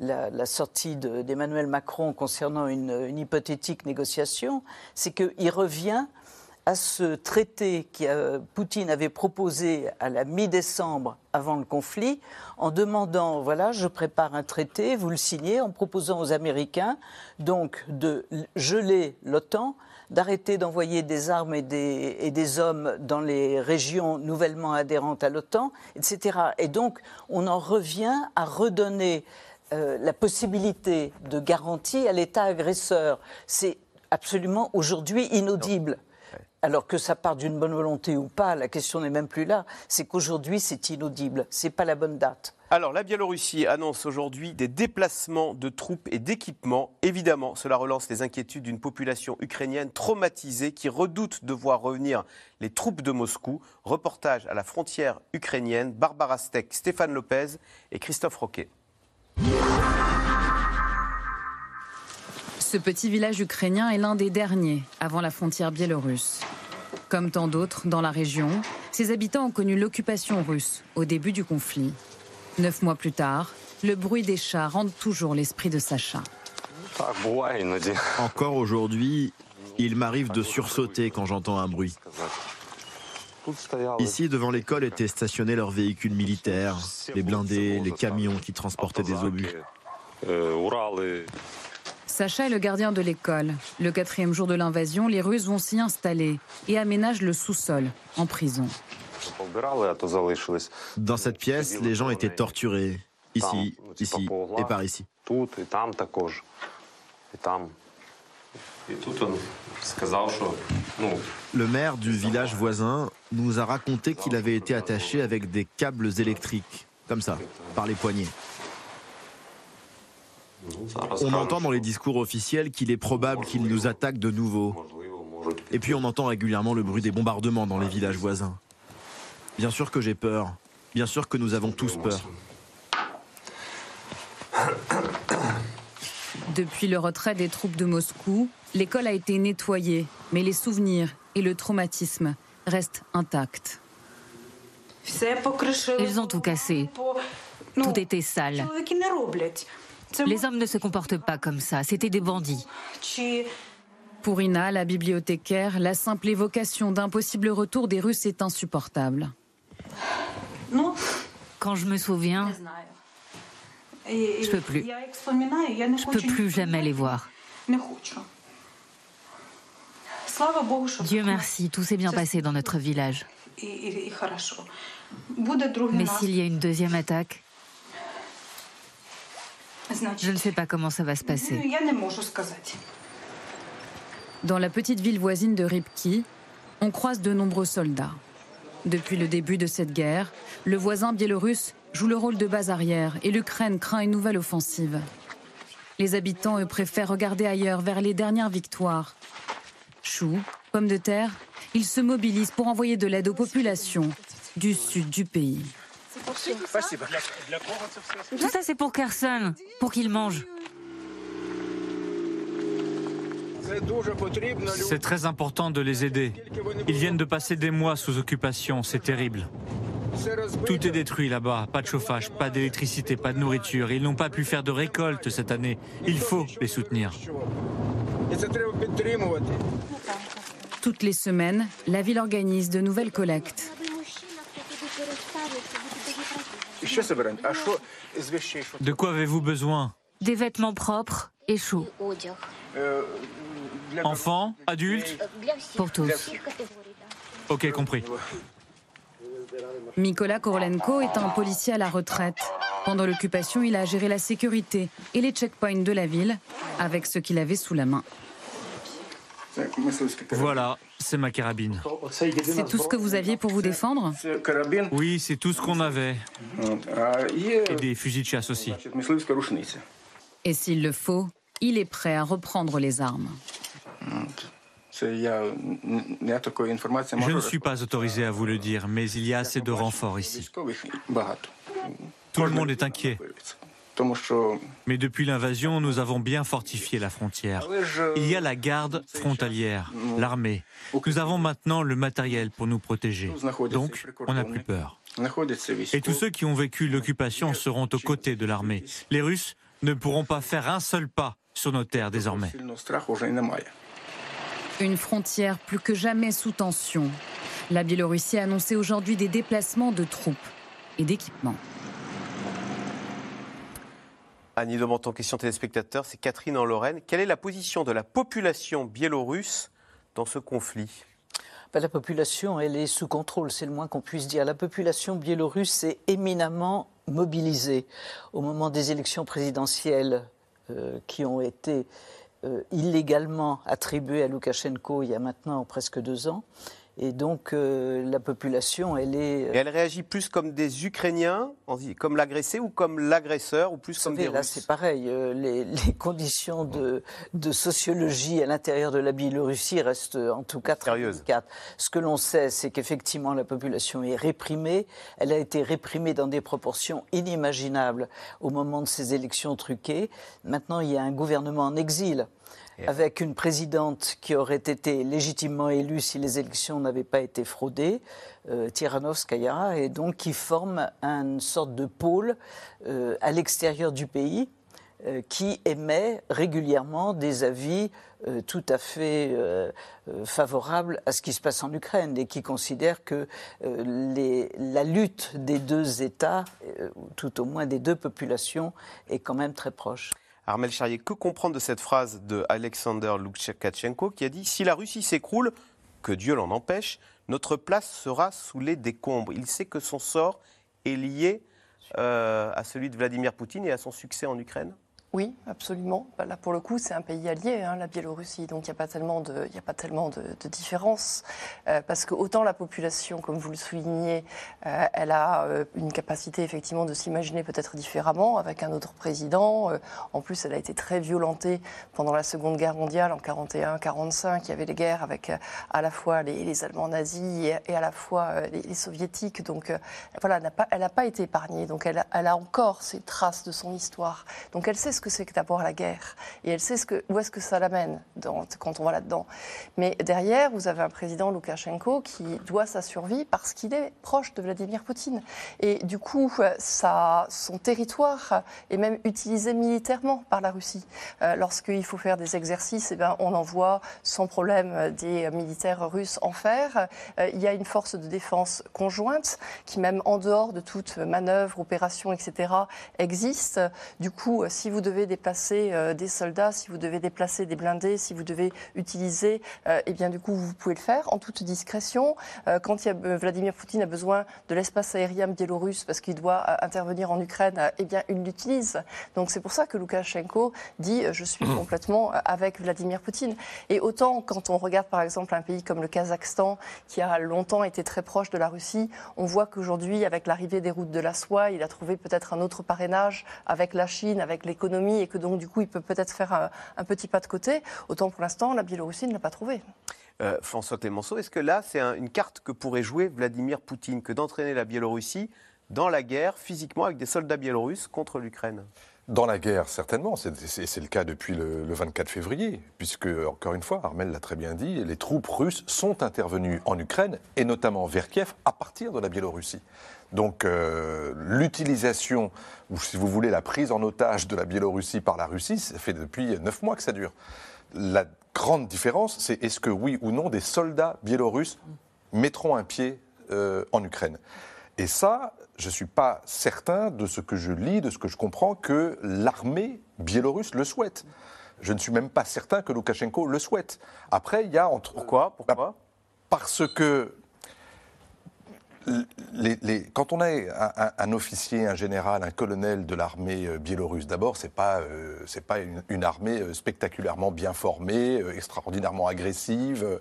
la, sortie d'Emmanuel Macron concernant une, hypothétique négociation, c'est qu'il revient à ce traité que euh, Poutine avait proposé à la mi-décembre avant le conflit, en demandant, voilà, je prépare un traité, vous le signez, en proposant aux Américains donc de geler l'OTAN, d'arrêter d'envoyer des armes et des, et des, hommes dans les régions nouvellement adhérentes à l'OTAN, etc. Et donc, on en revient à redonner euh, la possibilité de garantie à l'État agresseur. C'est absolument aujourd'hui inaudible. Alors que ça part d'une bonne volonté ou pas, la question n'est même plus là. C'est qu'aujourd'hui, c'est inaudible. C'est pas la bonne date. Alors, la Biélorussie annonce aujourd'hui des déplacements de troupes et d'équipements. Évidemment, cela relance les inquiétudes d'une population ukrainienne traumatisée qui redoute de voir revenir les troupes de Moscou. Reportage à la frontière ukrainienne, Barbara Steck, Stéphane Lopez et Christophe Roquet. Ce petit village ukrainien est l'un des derniers avant la frontière biélorusse. Comme tant d'autres dans la région, ses habitants ont connu l'occupation russe au début du conflit. Neuf mois plus tard, le bruit des chats rend toujours l'esprit de Sacha. Encore aujourd'hui, il m'arrive de sursauter quand j'entends un bruit. Ici, devant l'école, étaient stationnés leurs véhicules militaires, les blindés, les camions qui transportaient des obus. Sacha est le gardien de l'école. Le quatrième jour de l'invasion, les Russes vont s'y installer et aménagent le sous-sol en prison. Dans cette pièce, les gens étaient torturés. Ici, ici et par ici. Le maire du village voisin nous a raconté qu'il avait été attaché avec des câbles électriques, comme ça, par les poignets. On entend dans les discours officiels qu'il est probable qu'ils nous attaquent de nouveau. Et puis on entend régulièrement le bruit des bombardements dans les villages voisins. Bien sûr que j'ai peur. Bien sûr que nous avons tous peur. Depuis le retrait des troupes de Moscou, l'école a été nettoyée, mais les souvenirs et le traumatisme restent intacts. Ils ont tout cassé. Tout était sale. Les hommes ne se comportent pas comme ça, c'était des bandits. Pour Ina, la bibliothécaire, la simple évocation d'un possible retour des Russes est insupportable. Quand je me souviens, je peux plus. Je peux plus jamais les voir. Dieu merci, tout s'est bien passé dans notre village. Mais s'il y a une deuxième attaque, je ne sais pas comment ça va se passer. Dans la petite ville voisine de Rybki, on croise de nombreux soldats. Depuis le début de cette guerre, le voisin biélorusse joue le rôle de base arrière et l'Ukraine craint une nouvelle offensive. Les habitants, eux, préfèrent regarder ailleurs vers les dernières victoires. Choux, pommes de terre, ils se mobilisent pour envoyer de l'aide aux populations du sud du pays. Tout ça, c'est pour Kherson, pour qu'il mange. C'est très important de les aider. Ils viennent de passer des mois sous occupation, c'est terrible. Tout est détruit là-bas, pas de chauffage, pas d'électricité, pas de nourriture. Ils n'ont pas pu faire de récolte cette année. Il faut les soutenir. Toutes les semaines, la ville organise de nouvelles collectes. De quoi avez-vous besoin? Des vêtements propres et chauds. Enfants Adultes? Pour tous. Ok, compris. Mikola Korolenko est un policier à la retraite. Pendant l'occupation, il a géré la sécurité et les checkpoints de la ville avec ce qu'il avait sous la main. Voilà, c'est ma carabine. C'est tout ce que vous aviez pour vous défendre Oui, c'est tout ce qu'on avait. Et des fusils de chasse aussi. Et s'il le faut, il est prêt à reprendre les armes. Je ne suis pas autorisé à vous le dire, mais il y a assez de renforts ici. Tout le monde est inquiet. Mais depuis l'invasion, nous avons bien fortifié la frontière. Il y a la garde frontalière, l'armée. Nous avons maintenant le matériel pour nous protéger. Donc, on n'a plus peur. Et tous ceux qui ont vécu l'occupation seront aux côtés de l'armée. Les Russes ne pourront pas faire un seul pas sur nos terres désormais. Une frontière plus que jamais sous tension. La Biélorussie a annoncé aujourd'hui des déplacements de troupes et d'équipements. Annie Domanton, question téléspectateur, c'est Catherine en Lorraine. Quelle est la position de la population biélorusse dans ce conflit? Ben, La population, elle est sous contrôle, c'est le moins qu'on puisse dire. La population biélorusse est éminemment mobilisée. Au moment des élections présidentielles euh, qui ont été euh, illégalement attribuées à Loukachenko il y a maintenant presque deux ans, et donc euh, la population, elle est. Euh, Et elle réagit plus comme des Ukrainiens, comme l'agressé, ou comme l'agresseur, ou plus comme des là, Russes c'est pareil. Euh, les, les, conditions de, de, sociologie à l'intérieur de la Biélorussie restent en tout cas très délicates. Ce que l'on sait, c'est qu'effectivement la population est réprimée. Elle a été réprimée dans des proportions inimaginables au moment de ces élections truquées. Maintenant, il y a un gouvernement en exil avec une présidente qui aurait été légitimement élue si les élections n'avaient pas été fraudées, euh, Tiranovskaya, et donc qui forme une sorte de pôle euh, à l'extérieur du pays euh, qui émet régulièrement des avis tout à fait favorables à ce qui se passe en Ukraine et qui considère que la lutte des deux États, tout au moins des deux populations, est quand même très proche. Armel Charrier, que comprendre de cette phrase de Alexander Loukachenko qui a dit Si la Russie s'écroule, que Dieu l'en empêche, notre place sera sous les décombres. Il sait que son sort est lié euh, à celui de Vladimir Poutine et à son succès en Ukraine? Oui, absolument. Bah, là, pour le coup, c'est un pays allié, hein, la Biélorussie, donc il n'y a pas tellement de, différence, euh, parce que autant la population, comme vous le soulignez, euh, elle a euh, une capacité effectivement de s'imaginer peut-être différemment avec un autre président. en plus, elle a été très violentée pendant la Seconde Guerre mondiale en 41-45. Il y avait les guerres avec à la fois les, Allemands nazis et, à la fois les, soviétiques. Donc voilà, elle n'a pas, pas, été épargnée. Donc elle, elle a encore ces traces de son histoire. Donc elle sait ce que c'est que d'abord la guerre. Et elle sait où est-ce que ça l'amène quand on va là-dedans. Mais derrière, vous avez un président Loukachenko qui doit sa survie parce qu'il est proche de Vladimir Poutine. Et du coup, ça, son territoire est même utilisé militairement par la Russie. Euh, Lorsqu'il faut faire des exercices, eh ben, on envoie sans problème des militaires russes en faire. Euh, il y a une force de défense conjointe qui, même en dehors de toute manœuvre, opération, etc., existe. Du coup, si vous devez devez déplacer euh, des soldats, si vous devez déplacer des blindés, si vous devez utiliser, euh, eh bien du coup vous pouvez le faire en toute discrétion. Euh, quand il y a, Vladimir Poutine a besoin de l'espace aérien biélorusse parce qu'il doit intervenir en Ukraine, eh bien il l'utilise. Donc c'est pour ça que Loukachenko dit je suis complètement avec Vladimir Poutine. Et autant quand on regarde par exemple un pays comme le Kazakhstan qui a longtemps été très proche de la Russie, on voit qu'aujourd'hui avec l'arrivée des routes de la soie, il a trouvé peut-être un autre parrainage avec la Chine, avec l'économie et que donc du coup il peut peut-être faire un, petit pas de côté, autant pour l'instant la Biélorussie ne l'a pas trouvé. Euh, François Clémenceau, est-ce que là c'est une carte que pourrait jouer Vladimir Poutine que d'entraîner la Biélorussie dans la guerre physiquement avec des soldats biélorusses contre l'Ukraine? Dans la guerre, certainement. C'est le cas depuis le, 24 février, puisque, encore une fois, Armel l'a très bien dit, les troupes russes sont intervenues en Ukraine, et notamment vers Kiev, à partir de la Biélorussie. Donc euh, l'utilisation, ou si vous voulez, la prise en otage de la Biélorussie par la Russie, ça fait depuis neuf mois que ça dure. La grande différence, c'est est-ce que oui ou non des soldats biélorusses mettront un pied euh, en Ukraine. Et ça, je ne suis pas certain de ce que je lis, de ce que je comprends, que l'armée biélorusse le souhaite. Je ne suis même pas certain que Loukachenko le souhaite. Après, il y a entre... Pourquoi? Pourquoi? Bah, Parce que quand on est un, officier, un général, un colonel de l'armée euh, biélorusse, d'abord, ce n'est pas, euh, pas une, armée euh, spectaculairement bien formée, extraordinairement agressive.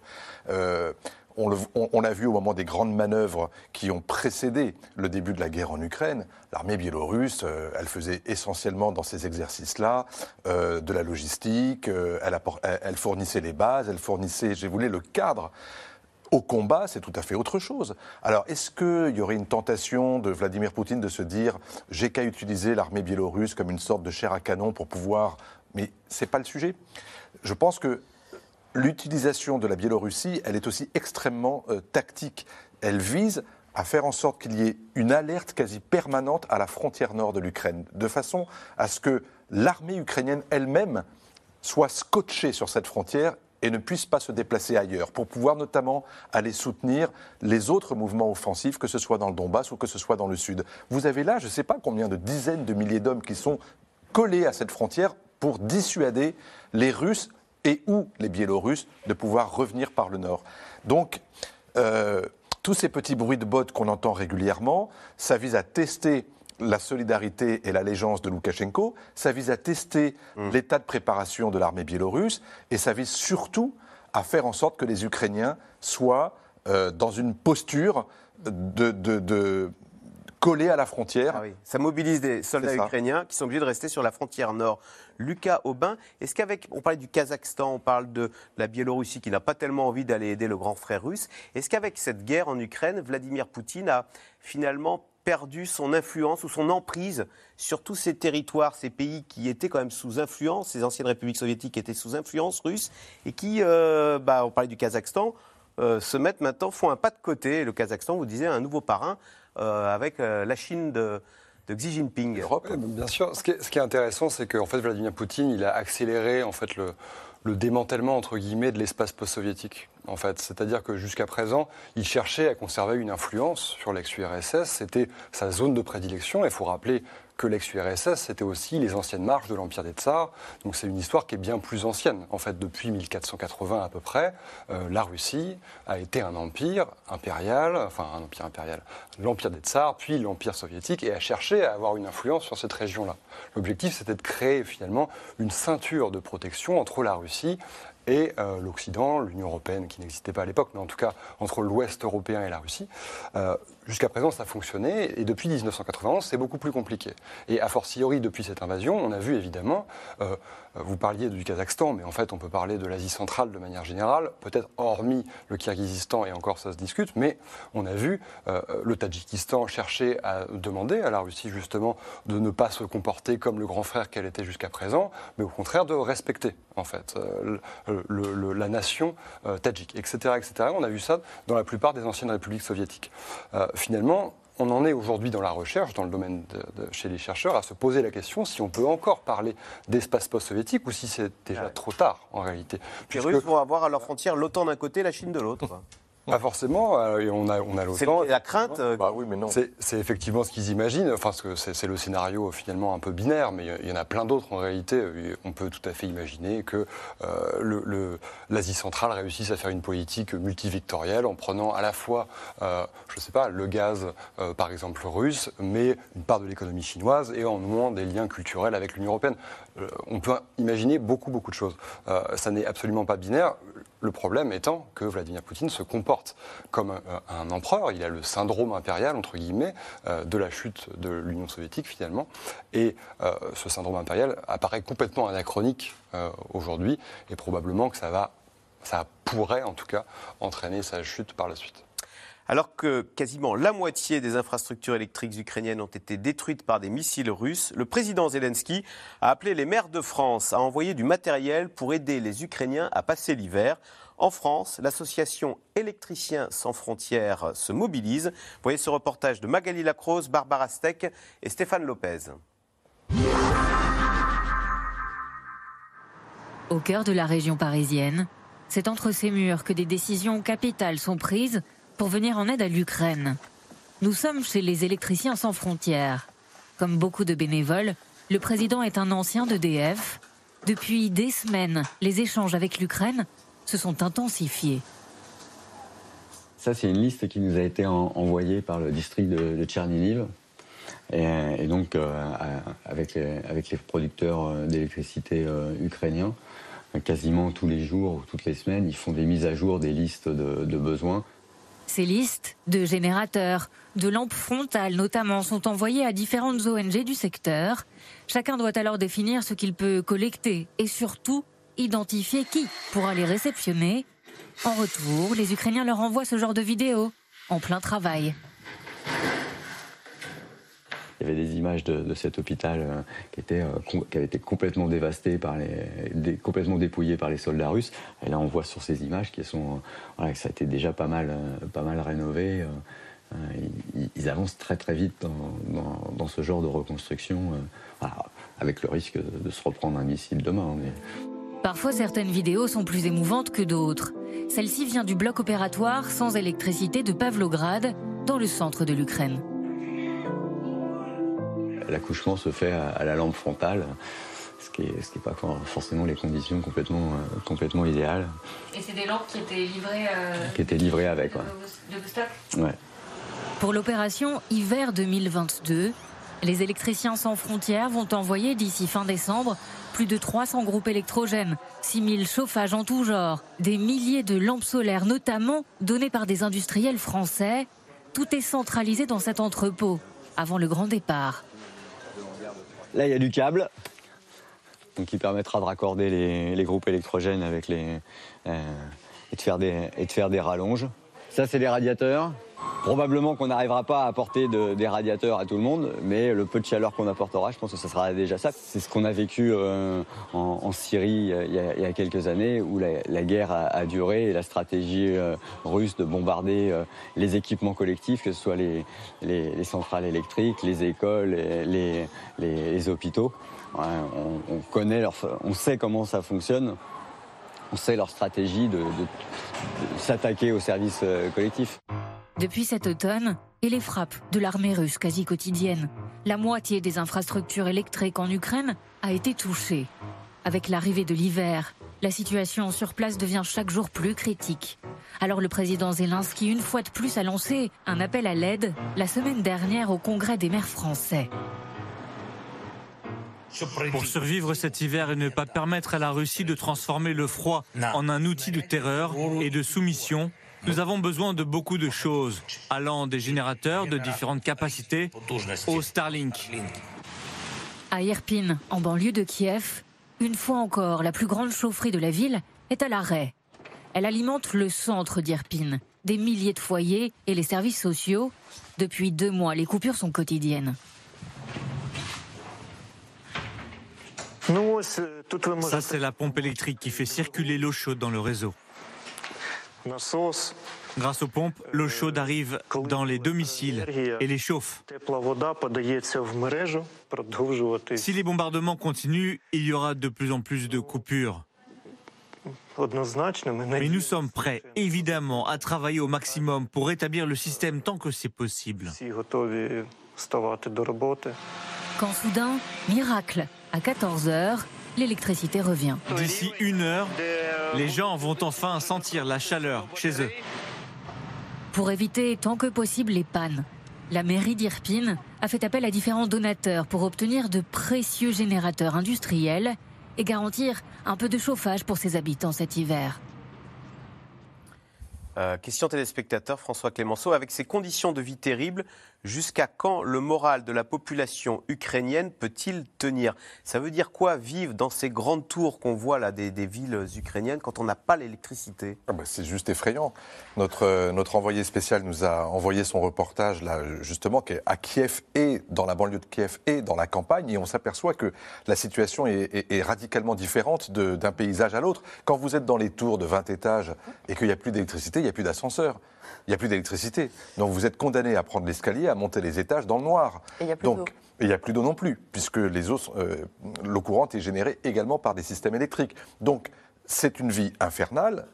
on, l'a vu au moment des grandes manœuvres qui ont précédé le début de la guerre en Ukraine. L'armée biélorusse, elle faisait essentiellement dans ces exercices-là de la logistique, elle, elle, fournissait les bases, elle fournissait, j'ai voulu, le cadre au combat, c'est tout à fait autre chose. Alors, est-ce qu'il y aurait une tentation de Vladimir Poutine de se dire j'ai qu'à utiliser l'armée biélorusse comme une sorte de chair à canon pour pouvoir. Mais ce n'est pas le sujet. Je pense que l'utilisation de la Biélorussie, elle est aussi extrêmement euh, tactique. Elle vise à faire en sorte qu'il y ait une alerte quasi permanente à la frontière nord de l'Ukraine, de façon à ce que l'armée ukrainienne elle-même soit scotchée sur cette frontière et ne puissent pas se déplacer ailleurs, pour pouvoir notamment aller soutenir les autres mouvements offensifs, que ce soit dans le Donbass ou que ce soit dans le Sud. Vous avez là, je ne sais pas combien de dizaines de milliers d'hommes qui sont collés à cette frontière pour dissuader les Russes et ou les Biélorusses de pouvoir revenir par le nord. Donc, euh, tous ces petits bruits de bottes qu'on entend régulièrement, ça vise à tester la solidarité et l'allégeance de Loukachenko, ça vise à tester mmh. l'état de préparation de l'armée biélorusse, et ça vise surtout à faire en sorte que les Ukrainiens soient euh, dans une posture de, de, coller à la frontière. Ah ça mobilise des soldats ukrainiens qui sont obligés de rester sur la frontière nord. Lucas Aubin, est-ce qu'avec, on parle du Kazakhstan, on parle de la Biélorussie qui n'a pas tellement envie d'aller aider le grand frère russe, est-ce qu'avec cette guerre en Ukraine, Vladimir Poutine a finalement perdu son influence ou son emprise sur tous ces territoires, ces pays qui étaient quand même sous influence, ces anciennes républiques soviétiques étaient sous influence russe, et qui, euh, bah, on parlait du Kazakhstan, euh, se mettent maintenant, font un pas de côté. Le Kazakhstan, vous disiez, un nouveau parrain euh, avec la Chine de, Xi Jinping. Europe. bien sûr. Ce qui est, ce qui est intéressant, c'est qu'en fait, Vladimir Poutine, il a accéléré en fait le, le démantèlement entre guillemets de l'espace post-soviétique. En fait, c'est-à-dire que jusqu'à présent, il cherchait à conserver une influence sur l'ex-URSS. C'était sa zone de prédilection. Il faut rappeler que l'ex-URSS, c'était aussi les anciennes marches de l'Empire des Tsars. Donc c'est une histoire qui est bien plus ancienne. En fait, depuis 1480 à peu près, euh, la Russie a été un empire impérial, enfin un empire impérial, l'Empire des Tsars, puis l'Empire soviétique, et a cherché à avoir une influence sur cette région-là. L'objectif, c'était de créer finalement une ceinture de protection entre la Russie et euh, l'Occident, l'Union européenne qui n'existait pas à l'époque, mais en tout cas entre l'Ouest européen et la Russie. Euh, jusqu'à présent, ça fonctionnait, et depuis 1991, c'est beaucoup plus compliqué. Et a fortiori, depuis cette invasion, on a vu évidemment, euh, vous parliez du Kazakhstan, mais en fait, on peut parler de l'Asie centrale de manière générale, peut-être hormis le Kyrgyzstan, et encore ça se discute, mais on a vu le Tadjikistan chercher à demander à la Russie justement de ne pas se comporter comme le grand frère qu'elle était jusqu'à présent, mais au contraire de respecter en fait la nation euh, tadjik, etc., etc. On a vu ça dans la plupart des anciennes républiques soviétiques. Euh, finalement, on en est aujourd'hui dans la recherche, dans le domaine de, chez les chercheurs, à se poser la question si on peut encore parler d'espace post-soviétique ou si c'est déjà trop tard en réalité. Les Russes vont avoir à leur frontière l'OTAN d'un côté, la Chine de l'autre. Pas forcément, euh, on a, on a l'OTAN. C'est la crainte euh, bah oui, mais non. C'est effectivement ce qu'ils imaginent, enfin, c'est le scénario finalement un peu binaire, mais il y en a plein d'autres en réalité. On peut tout à fait imaginer que euh, l'Asie centrale réussisse à faire une politique multivectorielle en prenant à la fois, euh, je ne sais pas, le gaz par exemple russe, mais une part de l'économie chinoise et en nouant des liens culturels avec l'Union européenne. on peut imaginer beaucoup, beaucoup de choses. ça n'est absolument pas binaire. Le problème étant que Vladimir Poutine se comporte comme un, empereur. Il a le syndrome impérial, entre guillemets, euh, de la chute de l'Union soviétique, finalement. Et euh, ce syndrome impérial apparaît complètement anachronique euh, aujourd'hui. Et probablement que ça, va, ça pourrait, en tout cas, entraîner sa chute par la suite. Alors que quasiment la moitié des infrastructures électriques ukrainiennes ont été détruites par des missiles russes, le président Zelensky a appelé les maires de France à envoyer du matériel pour aider les Ukrainiens à passer l'hiver. En France, l'association Électriciens sans frontières se mobilise. Voyez ce reportage de Magali Lacrose, Barbara Steck et Stéphane Lopez. Au cœur de la région parisienne, c'est entre ces murs que des décisions capitales sont prises pour venir en aide à l'Ukraine. Nous sommes chez les électriciens sans frontières. Comme beaucoup de bénévoles, le président est un ancien d'EDF. Depuis des semaines, les échanges avec l'Ukraine se sont intensifiés. Ça, c'est une liste qui nous a été envoyée par le district de, de Et, donc, euh, avec, les, producteurs euh, d'électricité euh, ukrainiens, quasiment tous les jours ou toutes les semaines, ils font des mises à jour des listes de besoins ces listes de générateurs, de lampes frontales notamment, sont envoyées à différentes ONG du secteur. Chacun doit alors définir ce qu'il peut collecter et surtout identifier qui pourra les réceptionner. En retour, les Ukrainiens leur envoient ce genre de vidéos en plein travail. Il y avait des images de, cet hôpital euh, qui, était, euh, qui avait été complètement dévasté par les, complètement dépouillé par les soldats russes. Et là, on voit sur ces images qui sont, euh, que ça a été déjà pas mal, pas mal rénové. Ils, avancent très très vite dans, ce genre de reconstruction, avec le risque de se reprendre un missile demain. Parfois, certaines vidéos sont plus émouvantes que d'autres. Celle-ci vient du bloc opératoire sans électricité de Pavlograd, dans le centre de l'Ukraine. L'accouchement se fait à la lampe frontale ce qui n'est pas forcément les conditions complètement, euh, complètement idéales. Et c'est des lampes qui étaient livrées, euh, qui étaient livrées avec, de, ouais. ouais. Pour l'opération Hiver 2022, les électriciens sans frontières vont envoyer d'ici fin décembre plus de 300 groupes électrogènes, 6000 chauffages en tout genre, des milliers de lampes solaires notamment données par des industriels français. Tout est centralisé dans cet entrepôt avant le grand départ. Là, il y a du câble qui permettra de raccorder les, groupes électrogènes avec les, euh, des, et de faire des rallonges. Ça, c'est les radiateurs. Probablement qu'on n'arrivera pas à apporter des radiateurs à tout le monde, mais le peu de chaleur qu'on apportera, je pense que ça sera déjà ça. C'est ce qu'on a vécu euh, en, Syrie il y, a, quelques années, où la, guerre a, duré et la stratégie euh, russe de bombarder les équipements collectifs, que ce soit les, les, centrales électriques, les écoles, les, hôpitaux, on, connaît on sait comment ça fonctionne, on sait leur stratégie de, s'attaquer aux services euh, collectifs. Depuis cet automne, et les frappes de l'armée russe quasi quotidiennes, la moitié des infrastructures électriques en Ukraine a été touchée. Avec l'arrivée de l'hiver, la situation sur place devient chaque jour plus critique. Alors le président Zelensky, une fois de plus, a lancé un appel à l'aide la semaine dernière au Congrès des maires français. Pour survivre cet hiver et ne pas permettre à la Russie de transformer le froid en un outil de terreur et de soumission, nous avons besoin de beaucoup de choses, allant des générateurs de différentes capacités au Starlink. À Irpin, en banlieue de Kiev, une fois encore, la plus grande chaufferie de la ville est à l'arrêt. Elle alimente le centre d'Irpin, des milliers de foyers et les services sociaux. Depuis deux mois, les coupures sont quotidiennes. Ça, c'est la pompe électrique qui fait circuler l'eau chaude dans le réseau. Grâce aux pompes, l'eau chaude arrive dans les domiciles et les chauffe. Si les bombardements continuent, il y aura de plus en plus de coupures. Mais nous sommes prêts, évidemment, à travailler au maximum pour rétablir le système tant que c'est possible. Quand soudain, miracle, à 14h, l'électricité revient. D'ici une heure, les gens vont enfin sentir la chaleur chez eux. Pour éviter tant que possible les pannes, la mairie d'Irpine a fait appel à différents donateurs pour obtenir de précieux générateurs industriels et garantir un peu de chauffage pour ses habitants cet hiver. Euh, question téléspectateur François Clémenceau. Avec ces conditions de vie terribles, Jusqu'à quand le moral de la population ukrainienne peut-il tenir? Ça veut dire quoi vivre dans ces grandes tours qu'on voit là des, villes ukrainiennes quand on n'a pas l'électricité? Ah bah, C'est juste effrayant. Notre, notre envoyé spécial nous a envoyé son reportage là justement qui est à Kiev et dans la banlieue de Kiev et dans la campagne et on s'aperçoit que la situation est, est radicalement différente d'un paysage à l'autre. Quand vous êtes dans les tours de 20 étages et qu'il n'y a plus d'électricité, il n'y a plus d'ascenseur il n'y a plus d'électricité. Donc vous êtes condamné à prendre l'escalier, à monter les étages dans le noir. Et il n'y a plus d'eau. il n'y a plus d'eau non plus, puisque euh, l'eau courante est générée également par des systèmes électriques. Donc c'est une vie infernale.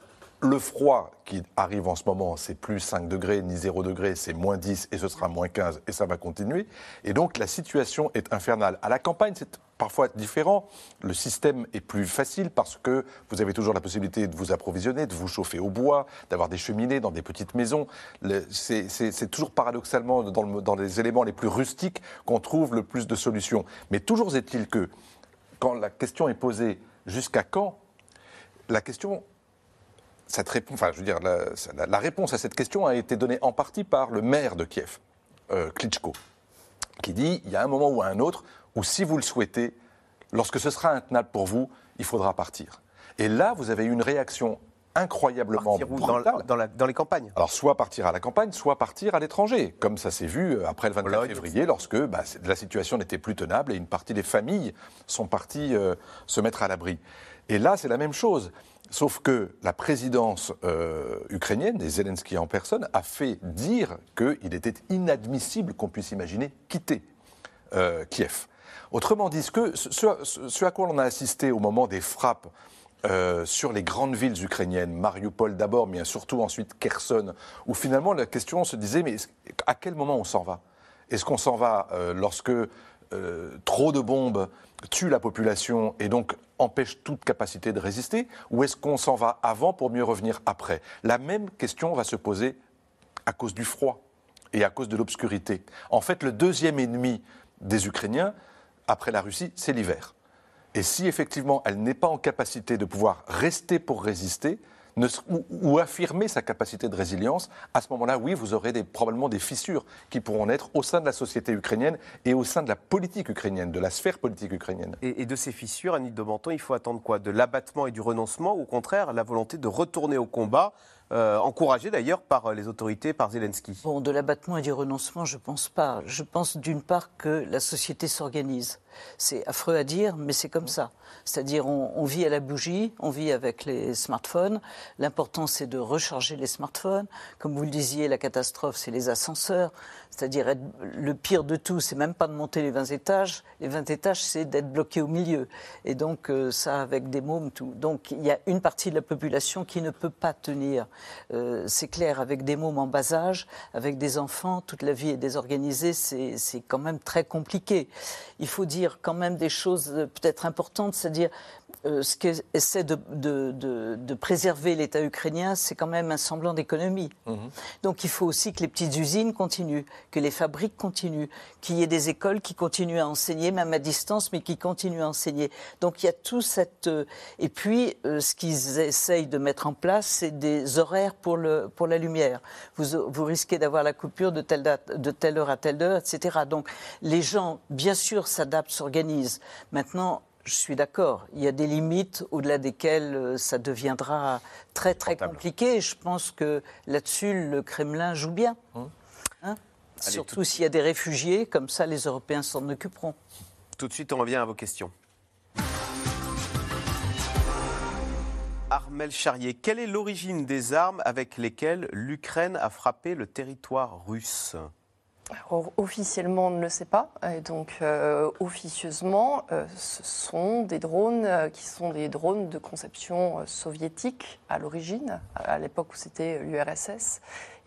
Le froid qui arrive en ce moment, c'est plus 5 degrés, ni 0 degrés, c'est moins 10 et ce sera moins 15 et ça va continuer. Et donc la situation est infernale. À la campagne, c'est parfois différent. Le système est plus facile parce que vous avez toujours la possibilité de vous approvisionner, de vous chauffer au bois, d'avoir des cheminées dans des petites maisons. C'est toujours paradoxalement dans, dans les éléments les plus rustiques qu'on trouve le plus de solutions. Mais toujours est-il que quand la question est posée jusqu'à quand, la question cette réponse, enfin, je veux dire, la, réponse à cette question a été donnée en partie par le maire de Kiev, euh, Klitschko, qui dit il y a un moment ou un autre où, si vous le souhaitez, lorsque ce sera intenable pour vous, il faudra partir. Et là, vous avez eu une réaction incroyablement brutale. Dans, dans, les campagnes? Alors, soit partir à la campagne, soit partir à l'étranger, comme ça s'est vu euh, après le 24 février, lorsque bah, la situation n'était plus tenable et une partie des familles sont parties euh, se mettre à l'abri. Et là, c'est la même chose. Sauf que la présidence euh, ukrainienne, des Zelensky en personne, a fait dire qu'il était inadmissible qu'on puisse imaginer quitter euh, Kiev. Autrement dit, ce, à quoi on a assisté au moment des frappes euh, sur les grandes villes ukrainiennes, Mariupol d'abord, mais surtout ensuite Kherson, où finalement la question se disait, mais à quel moment on s'en va? Est-ce qu'on s'en va lorsque euh, trop de bombes tuent la population et donc empêchent toute capacité de résister, ou est-ce qu'on s'en va avant pour mieux revenir après? La même question va se poser à cause du froid et à cause de l'obscurité. En fait, le deuxième ennemi des Ukrainiens, après la Russie, c'est l'hiver. Et si effectivement elle n'est pas en capacité de pouvoir rester pour résister, ou, affirmer sa capacité de résilience, à ce moment-là, oui, vous aurez probablement des fissures qui pourront naître au sein de la société ukrainienne et au sein de la politique ukrainienne, de la sphère politique ukrainienne. Et, de ces fissures, Annie de Menton, il faut attendre quoi? De l'abattement et du renoncement, ou au contraire, la volonté de retourner au combat euh, encouragé d'ailleurs par les autorités, par Zelensky? Bon, de l'abattement et du renoncement, je ne pense pas. Je pense d'une part que la société s'organise. C'est affreux à dire, mais c'est comme ça. C'est-à-dire, on, vit à la bougie, on vit avec les smartphones. L'important, c'est de recharger les smartphones. Comme vous le disiez, la catastrophe, c'est les ascenseurs. C'est-à-dire, le pire de tout, c'est même pas de monter les 20 étages. Les 20 étages, c'est d'être bloqué au milieu. Et donc, euh, ça, avec des mômes, tout. Donc, il y a une partie de la population qui ne peut pas tenir. Euh, c'est clair, avec des mômes en bas âge, avec des enfants, toute la vie est désorganisée, c'est quand même très compliqué. Il faut dire quand même des choses euh, peut-être importantes, c'est-à-dire euh, ce qu'essaie de, de, de, préserver l'État ukrainien, c'est quand même un semblant d'économie. Mhm. Donc il faut aussi que les petites usines continuent, que les fabriques continuent, qu'il y ait des écoles qui continuent à enseigner, même à distance, mais qui continuent à enseigner. Donc il y a tout cette... Euh, et puis, euh, ce qu'ils essayent de mettre en place, c'est des horaires pour, le, pour la lumière. Vous, vous risquez d'avoir la coupure de telle, date, de telle heure à telle heure, etc. Donc les gens, bien sûr, s'adaptent, s'organisent. Maintenant, je suis d'accord. Il y a des limites au-delà desquelles euh, ça deviendra très très compliqué. je pense que là-dessus, le Kremlin joue bien. Hum. Hein Surtout s'il y a des réfugiés, comme ça les Européens s'en occuperont. Tout de suite, on revient à vos questions. Armel Charrier, quelle est l'origine des armes avec lesquelles l'Ukraine a frappé le territoire russe? Officiellement, on ne le sait pas. Donc, euh, officieusement, euh, ce sont des drones euh, qui sont des drones de conception soviétique à l'origine, à l'époque où c'était l'URSS,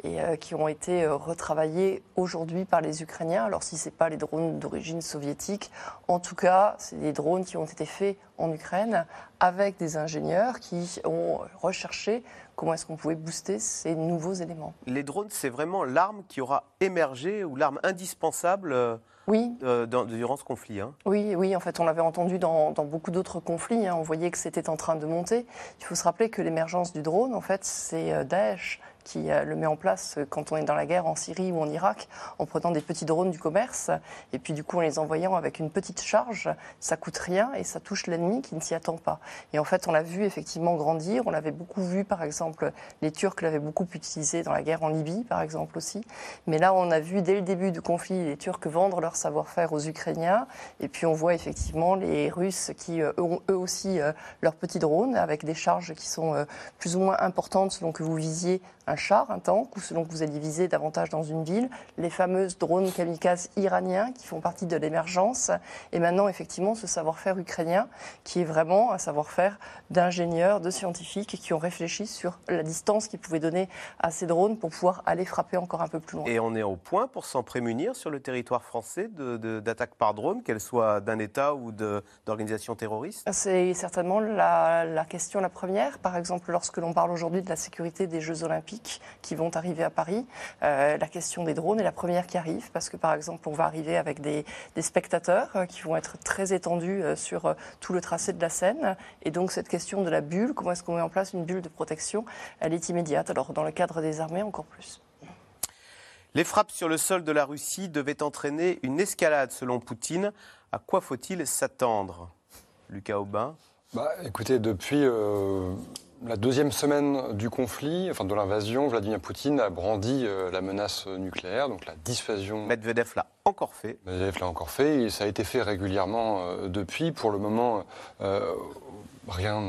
et qui ont été retravaillés aujourd'hui par les Ukrainiens. Alors, si ce n'est pas les drones d'origine soviétique, en tout cas, c'est des drones qui ont été faits en Ukraine avec des ingénieurs qui ont recherché comment est-ce qu'on pouvait booster ces nouveaux éléments. Les drones, c'est vraiment l'arme qui aura émergé ou l'arme indispensable euh, oui. Euh, durant ce conflit. Hein. Oui, oui, en fait, on l'avait entendu dans, beaucoup d'autres conflits. Hein. on voyait que c'était en train de monter. Il faut se rappeler que l'émergence du drone, en fait, c'est euh, Daesh qui euh, le met en place euh, quand on est dans la guerre en Syrie ou en Irak, en prenant des petits drones du commerce, et puis du coup en les envoyant avec une petite charge, ça coûte rien et ça touche l'ennemi qui ne s'y attend pas. Et en fait, on l'a vu effectivement grandir, on l'avait beaucoup vu, par exemple, les Turcs l'avaient beaucoup utilisé dans la guerre en Libye, par exemple aussi, mais là on a vu dès le début du conflit les Turcs vendre leur savoir-faire aux Ukrainiens, et puis on voit effectivement les Russes qui euh, ont eux aussi leurs petits drones avec des charges qui sont plus ou moins importantes selon que vous visiez un char, un tank, ou selon que vous alliez viser davantage dans une ville, les fameuses drones kamikazes iraniens qui font partie de l'émergence, et maintenant effectivement ce savoir-faire ukrainien qui est vraiment un savoir-faire d'ingénieurs, de scientifiques qui ont réfléchi sur la distance qu'ils pouvaient donner à ces drones pour pouvoir aller frapper encore un peu plus loin. Et on est au point pour s'en prémunir sur le territoire français d'attaques par drone, qu'elles soient d'un État ou d'organisations terroristes? C'est certainement la, la question la première. Par exemple, lorsque l'on parle aujourd'hui de la sécurité des Jeux olympiques, qui vont arriver à Paris. Euh, la question des drones est la première qui arrive parce que, par exemple, on va arriver avec des, spectateurs euh, qui vont être très étendus euh, sur tout le tracé de la Seine. Et donc, cette question de la bulle, comment est-ce qu'on met en place une bulle de protection, elle est immédiate. Alors, dans le cadre des armées, encore plus. Les frappes sur le sol de la Russie devaient entraîner une escalade, selon Poutine. À quoi faut-il s'attendre? Lucas Aubin? Bah, Écoutez, depuis la deuxième semaine du conflit, enfin de l'invasion, Vladimir Poutine a brandi euh, la menace nucléaire, donc la dissuasion. Medvedev l'a encore fait. Medvedev l'a encore fait, et ça a été fait régulièrement euh, depuis. Pour le moment, euh, rien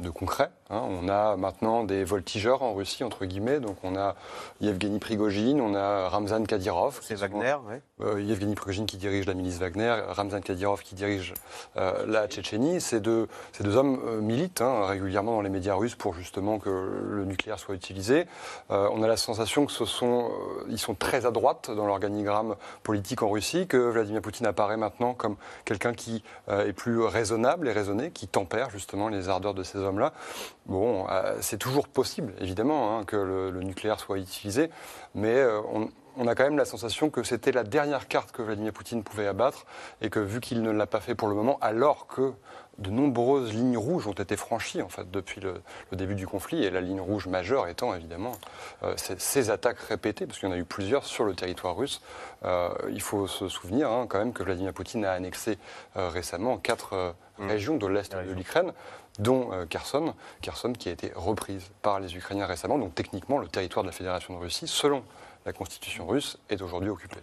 de concret. Hein. On a maintenant des voltigeurs en Russie, entre guillemets. Donc on a Yevgeny Prigogine, on a Ramzan Kadyrov. C'est Wagner, oui. Euh, Yevgeny Prigogine qui dirige la milice Wagner, Ramzan Kadyrov qui dirige euh, la Tchétchénie. Ces deux, ces deux hommes euh, militent hein, régulièrement dans les médias russes pour justement que le nucléaire soit utilisé. on a la sensation que ce sont, ils sont très à droite dans l'organigramme politique en Russie, que Vladimir Poutine apparaît maintenant comme quelqu'un qui est plus raisonnable et raisonné, qui tempère justement les ardeurs de ces hommes-là. Bon, euh, c'est toujours possible, évidemment, hein, que le, nucléaire soit utilisé, mais euh, on, a quand même la sensation que c'était la dernière carte que Vladimir Poutine pouvait abattre, et que vu qu'il ne l'a pas fait pour le moment, alors que de nombreuses lignes rouges ont été franchies en fait depuis le, début du conflit et la ligne rouge majeure étant évidemment euh, ces attaques répétées parce qu'il y en a eu plusieurs sur le territoire russe. il faut se souvenir hein, quand même que Vladimir Poutine a annexé récemment quatre mmh. régions de l'est de l'Ukraine dont euh, Kherson, Kherson qui a été reprise par les Ukrainiens récemment. Donc techniquement, le territoire de la Fédération de Russie, selon la constitution russe, est aujourd'hui occupé.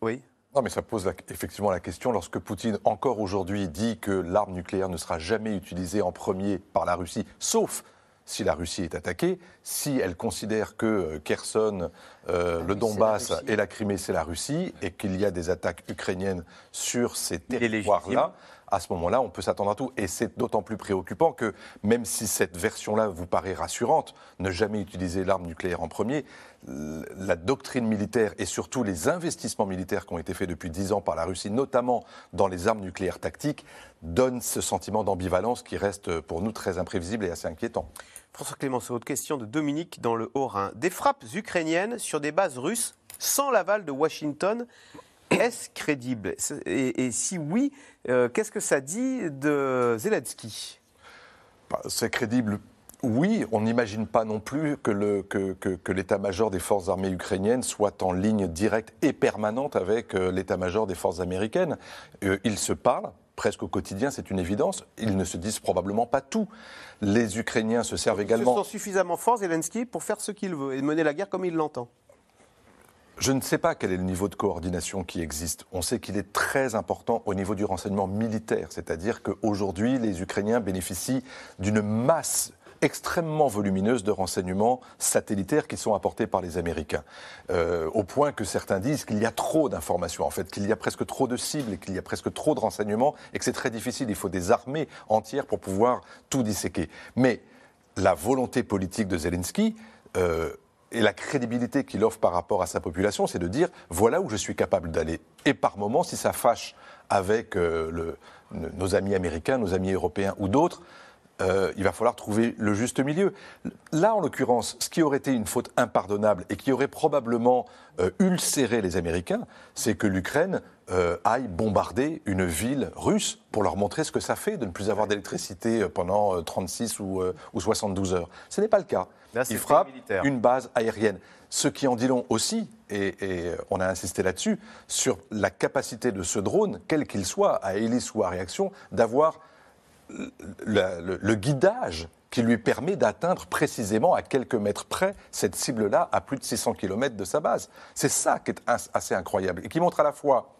Oui. Non, mais ça pose effectivement la question lorsque Poutine, encore aujourd'hui, dit que l'arme nucléaire ne sera jamais utilisée en premier par la Russie, sauf si la Russie est attaquée, si elle considère que euh, Kherson, euh, le Donbass et la Crimée, c'est la Russie, et qu'il y a des attaques ukrainiennes sur ces territoires-là, à ce moment-là, on peut s'attendre à tout. Et c'est d'autant plus préoccupant que, même si cette version-là vous paraît rassurante, ne jamais utiliser l'arme nucléaire en premier, la doctrine militaire et surtout les investissements militaires qui ont été faits depuis dix ans par la Russie, notamment dans les armes nucléaires tactiques, donnent ce sentiment d'ambivalence qui reste pour nous très imprévisible et assez inquiétant. François Clémenceau, autre question de Dominique dans le Haut-Rhin. Des frappes ukrainiennes sur des bases russes sans l'aval de Washington est-ce crédible? Et, si oui, euh, qu'est-ce que ça dit de Zelensky? Bah, C'est crédible. Oui, on n'imagine pas non plus que, l'état-major des forces armées ukrainiennes soit en ligne directe et permanente avec euh, l'état-major des forces américaines. Euh, ils se parlent presque au quotidien, c'est une évidence. Ils ne se disent probablement pas tout. Les Ukrainiens se servent également. Ils sont suffisamment forts, Zelensky, pour faire ce qu'il veut et mener la guerre comme il l'entend. Je ne sais pas quel est le niveau de coordination qui existe. On sait qu'il est très important au niveau du renseignement militaire, c'est-à-dire qu'aujourd'hui, les Ukrainiens bénéficient d'une masse extrêmement volumineuse de renseignements satellitaires qui sont apportés par les Américains. Euh, au point que certains disent qu'il y a trop d'informations, en fait, qu'il y a presque trop de cibles qu'il y a presque trop de renseignements et que c'est très difficile. Il faut des armées entières pour pouvoir tout disséquer. Mais la volonté politique de Zelensky, euh, et la crédibilité qu'il offre par rapport à sa population, c'est de dire voilà où je suis capable d'aller. Et par moment, si ça fâche avec euh, nos amis américains, nos amis européens ou d'autres, euh, il va falloir trouver le juste milieu. Là, en l'occurrence, ce qui aurait été une faute impardonnable et qui aurait probablement euh, ulcéré les Américains, c'est que l'Ukraine aille bombarder une ville russe pour leur montrer ce que ça fait de ne plus avoir d'électricité pendant 36 ou, 72 heures. Ce n'est pas le cas. Il frappe une base aérienne. Ce qui en dit long aussi, et, et on a insisté là-dessus, sur la capacité de ce drone, quel qu'il soit, à hélice ou à réaction, d'avoir le, guidage qui lui permet d'atteindre précisément à quelques mètres près cette cible-là à plus de 600 km de sa base. C'est ça qui est assez incroyable et qui montre à la fois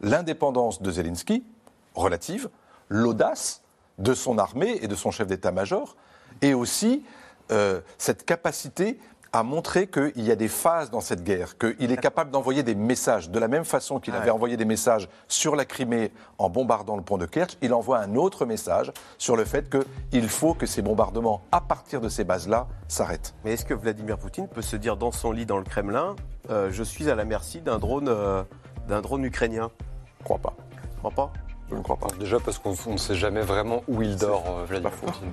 l'indépendance de Zelensky, relative, l'audace de son armée et de son chef d'état-major, et aussi euh, cette capacité a montré qu'il y a des phases dans cette guerre, qu'il est capable d'envoyer des messages. De la même façon qu'il avait envoyé des messages sur la Crimée en bombardant le pont de Kerch, il envoie un autre message sur le fait qu'il faut que ces bombardements, à partir de ces bases-là, s'arrêtent. Mais est-ce que Vladimir Poutine peut se dire dans son lit dans le Kremlin, euh, je suis à la merci d'un drone, euh, d'un drone ukrainien Je ne crois pas. Je crois pas? Je ne crois pas. Déjà parce qu'on ne sait jamais vraiment où il dort, euh, Vladimir Poutine.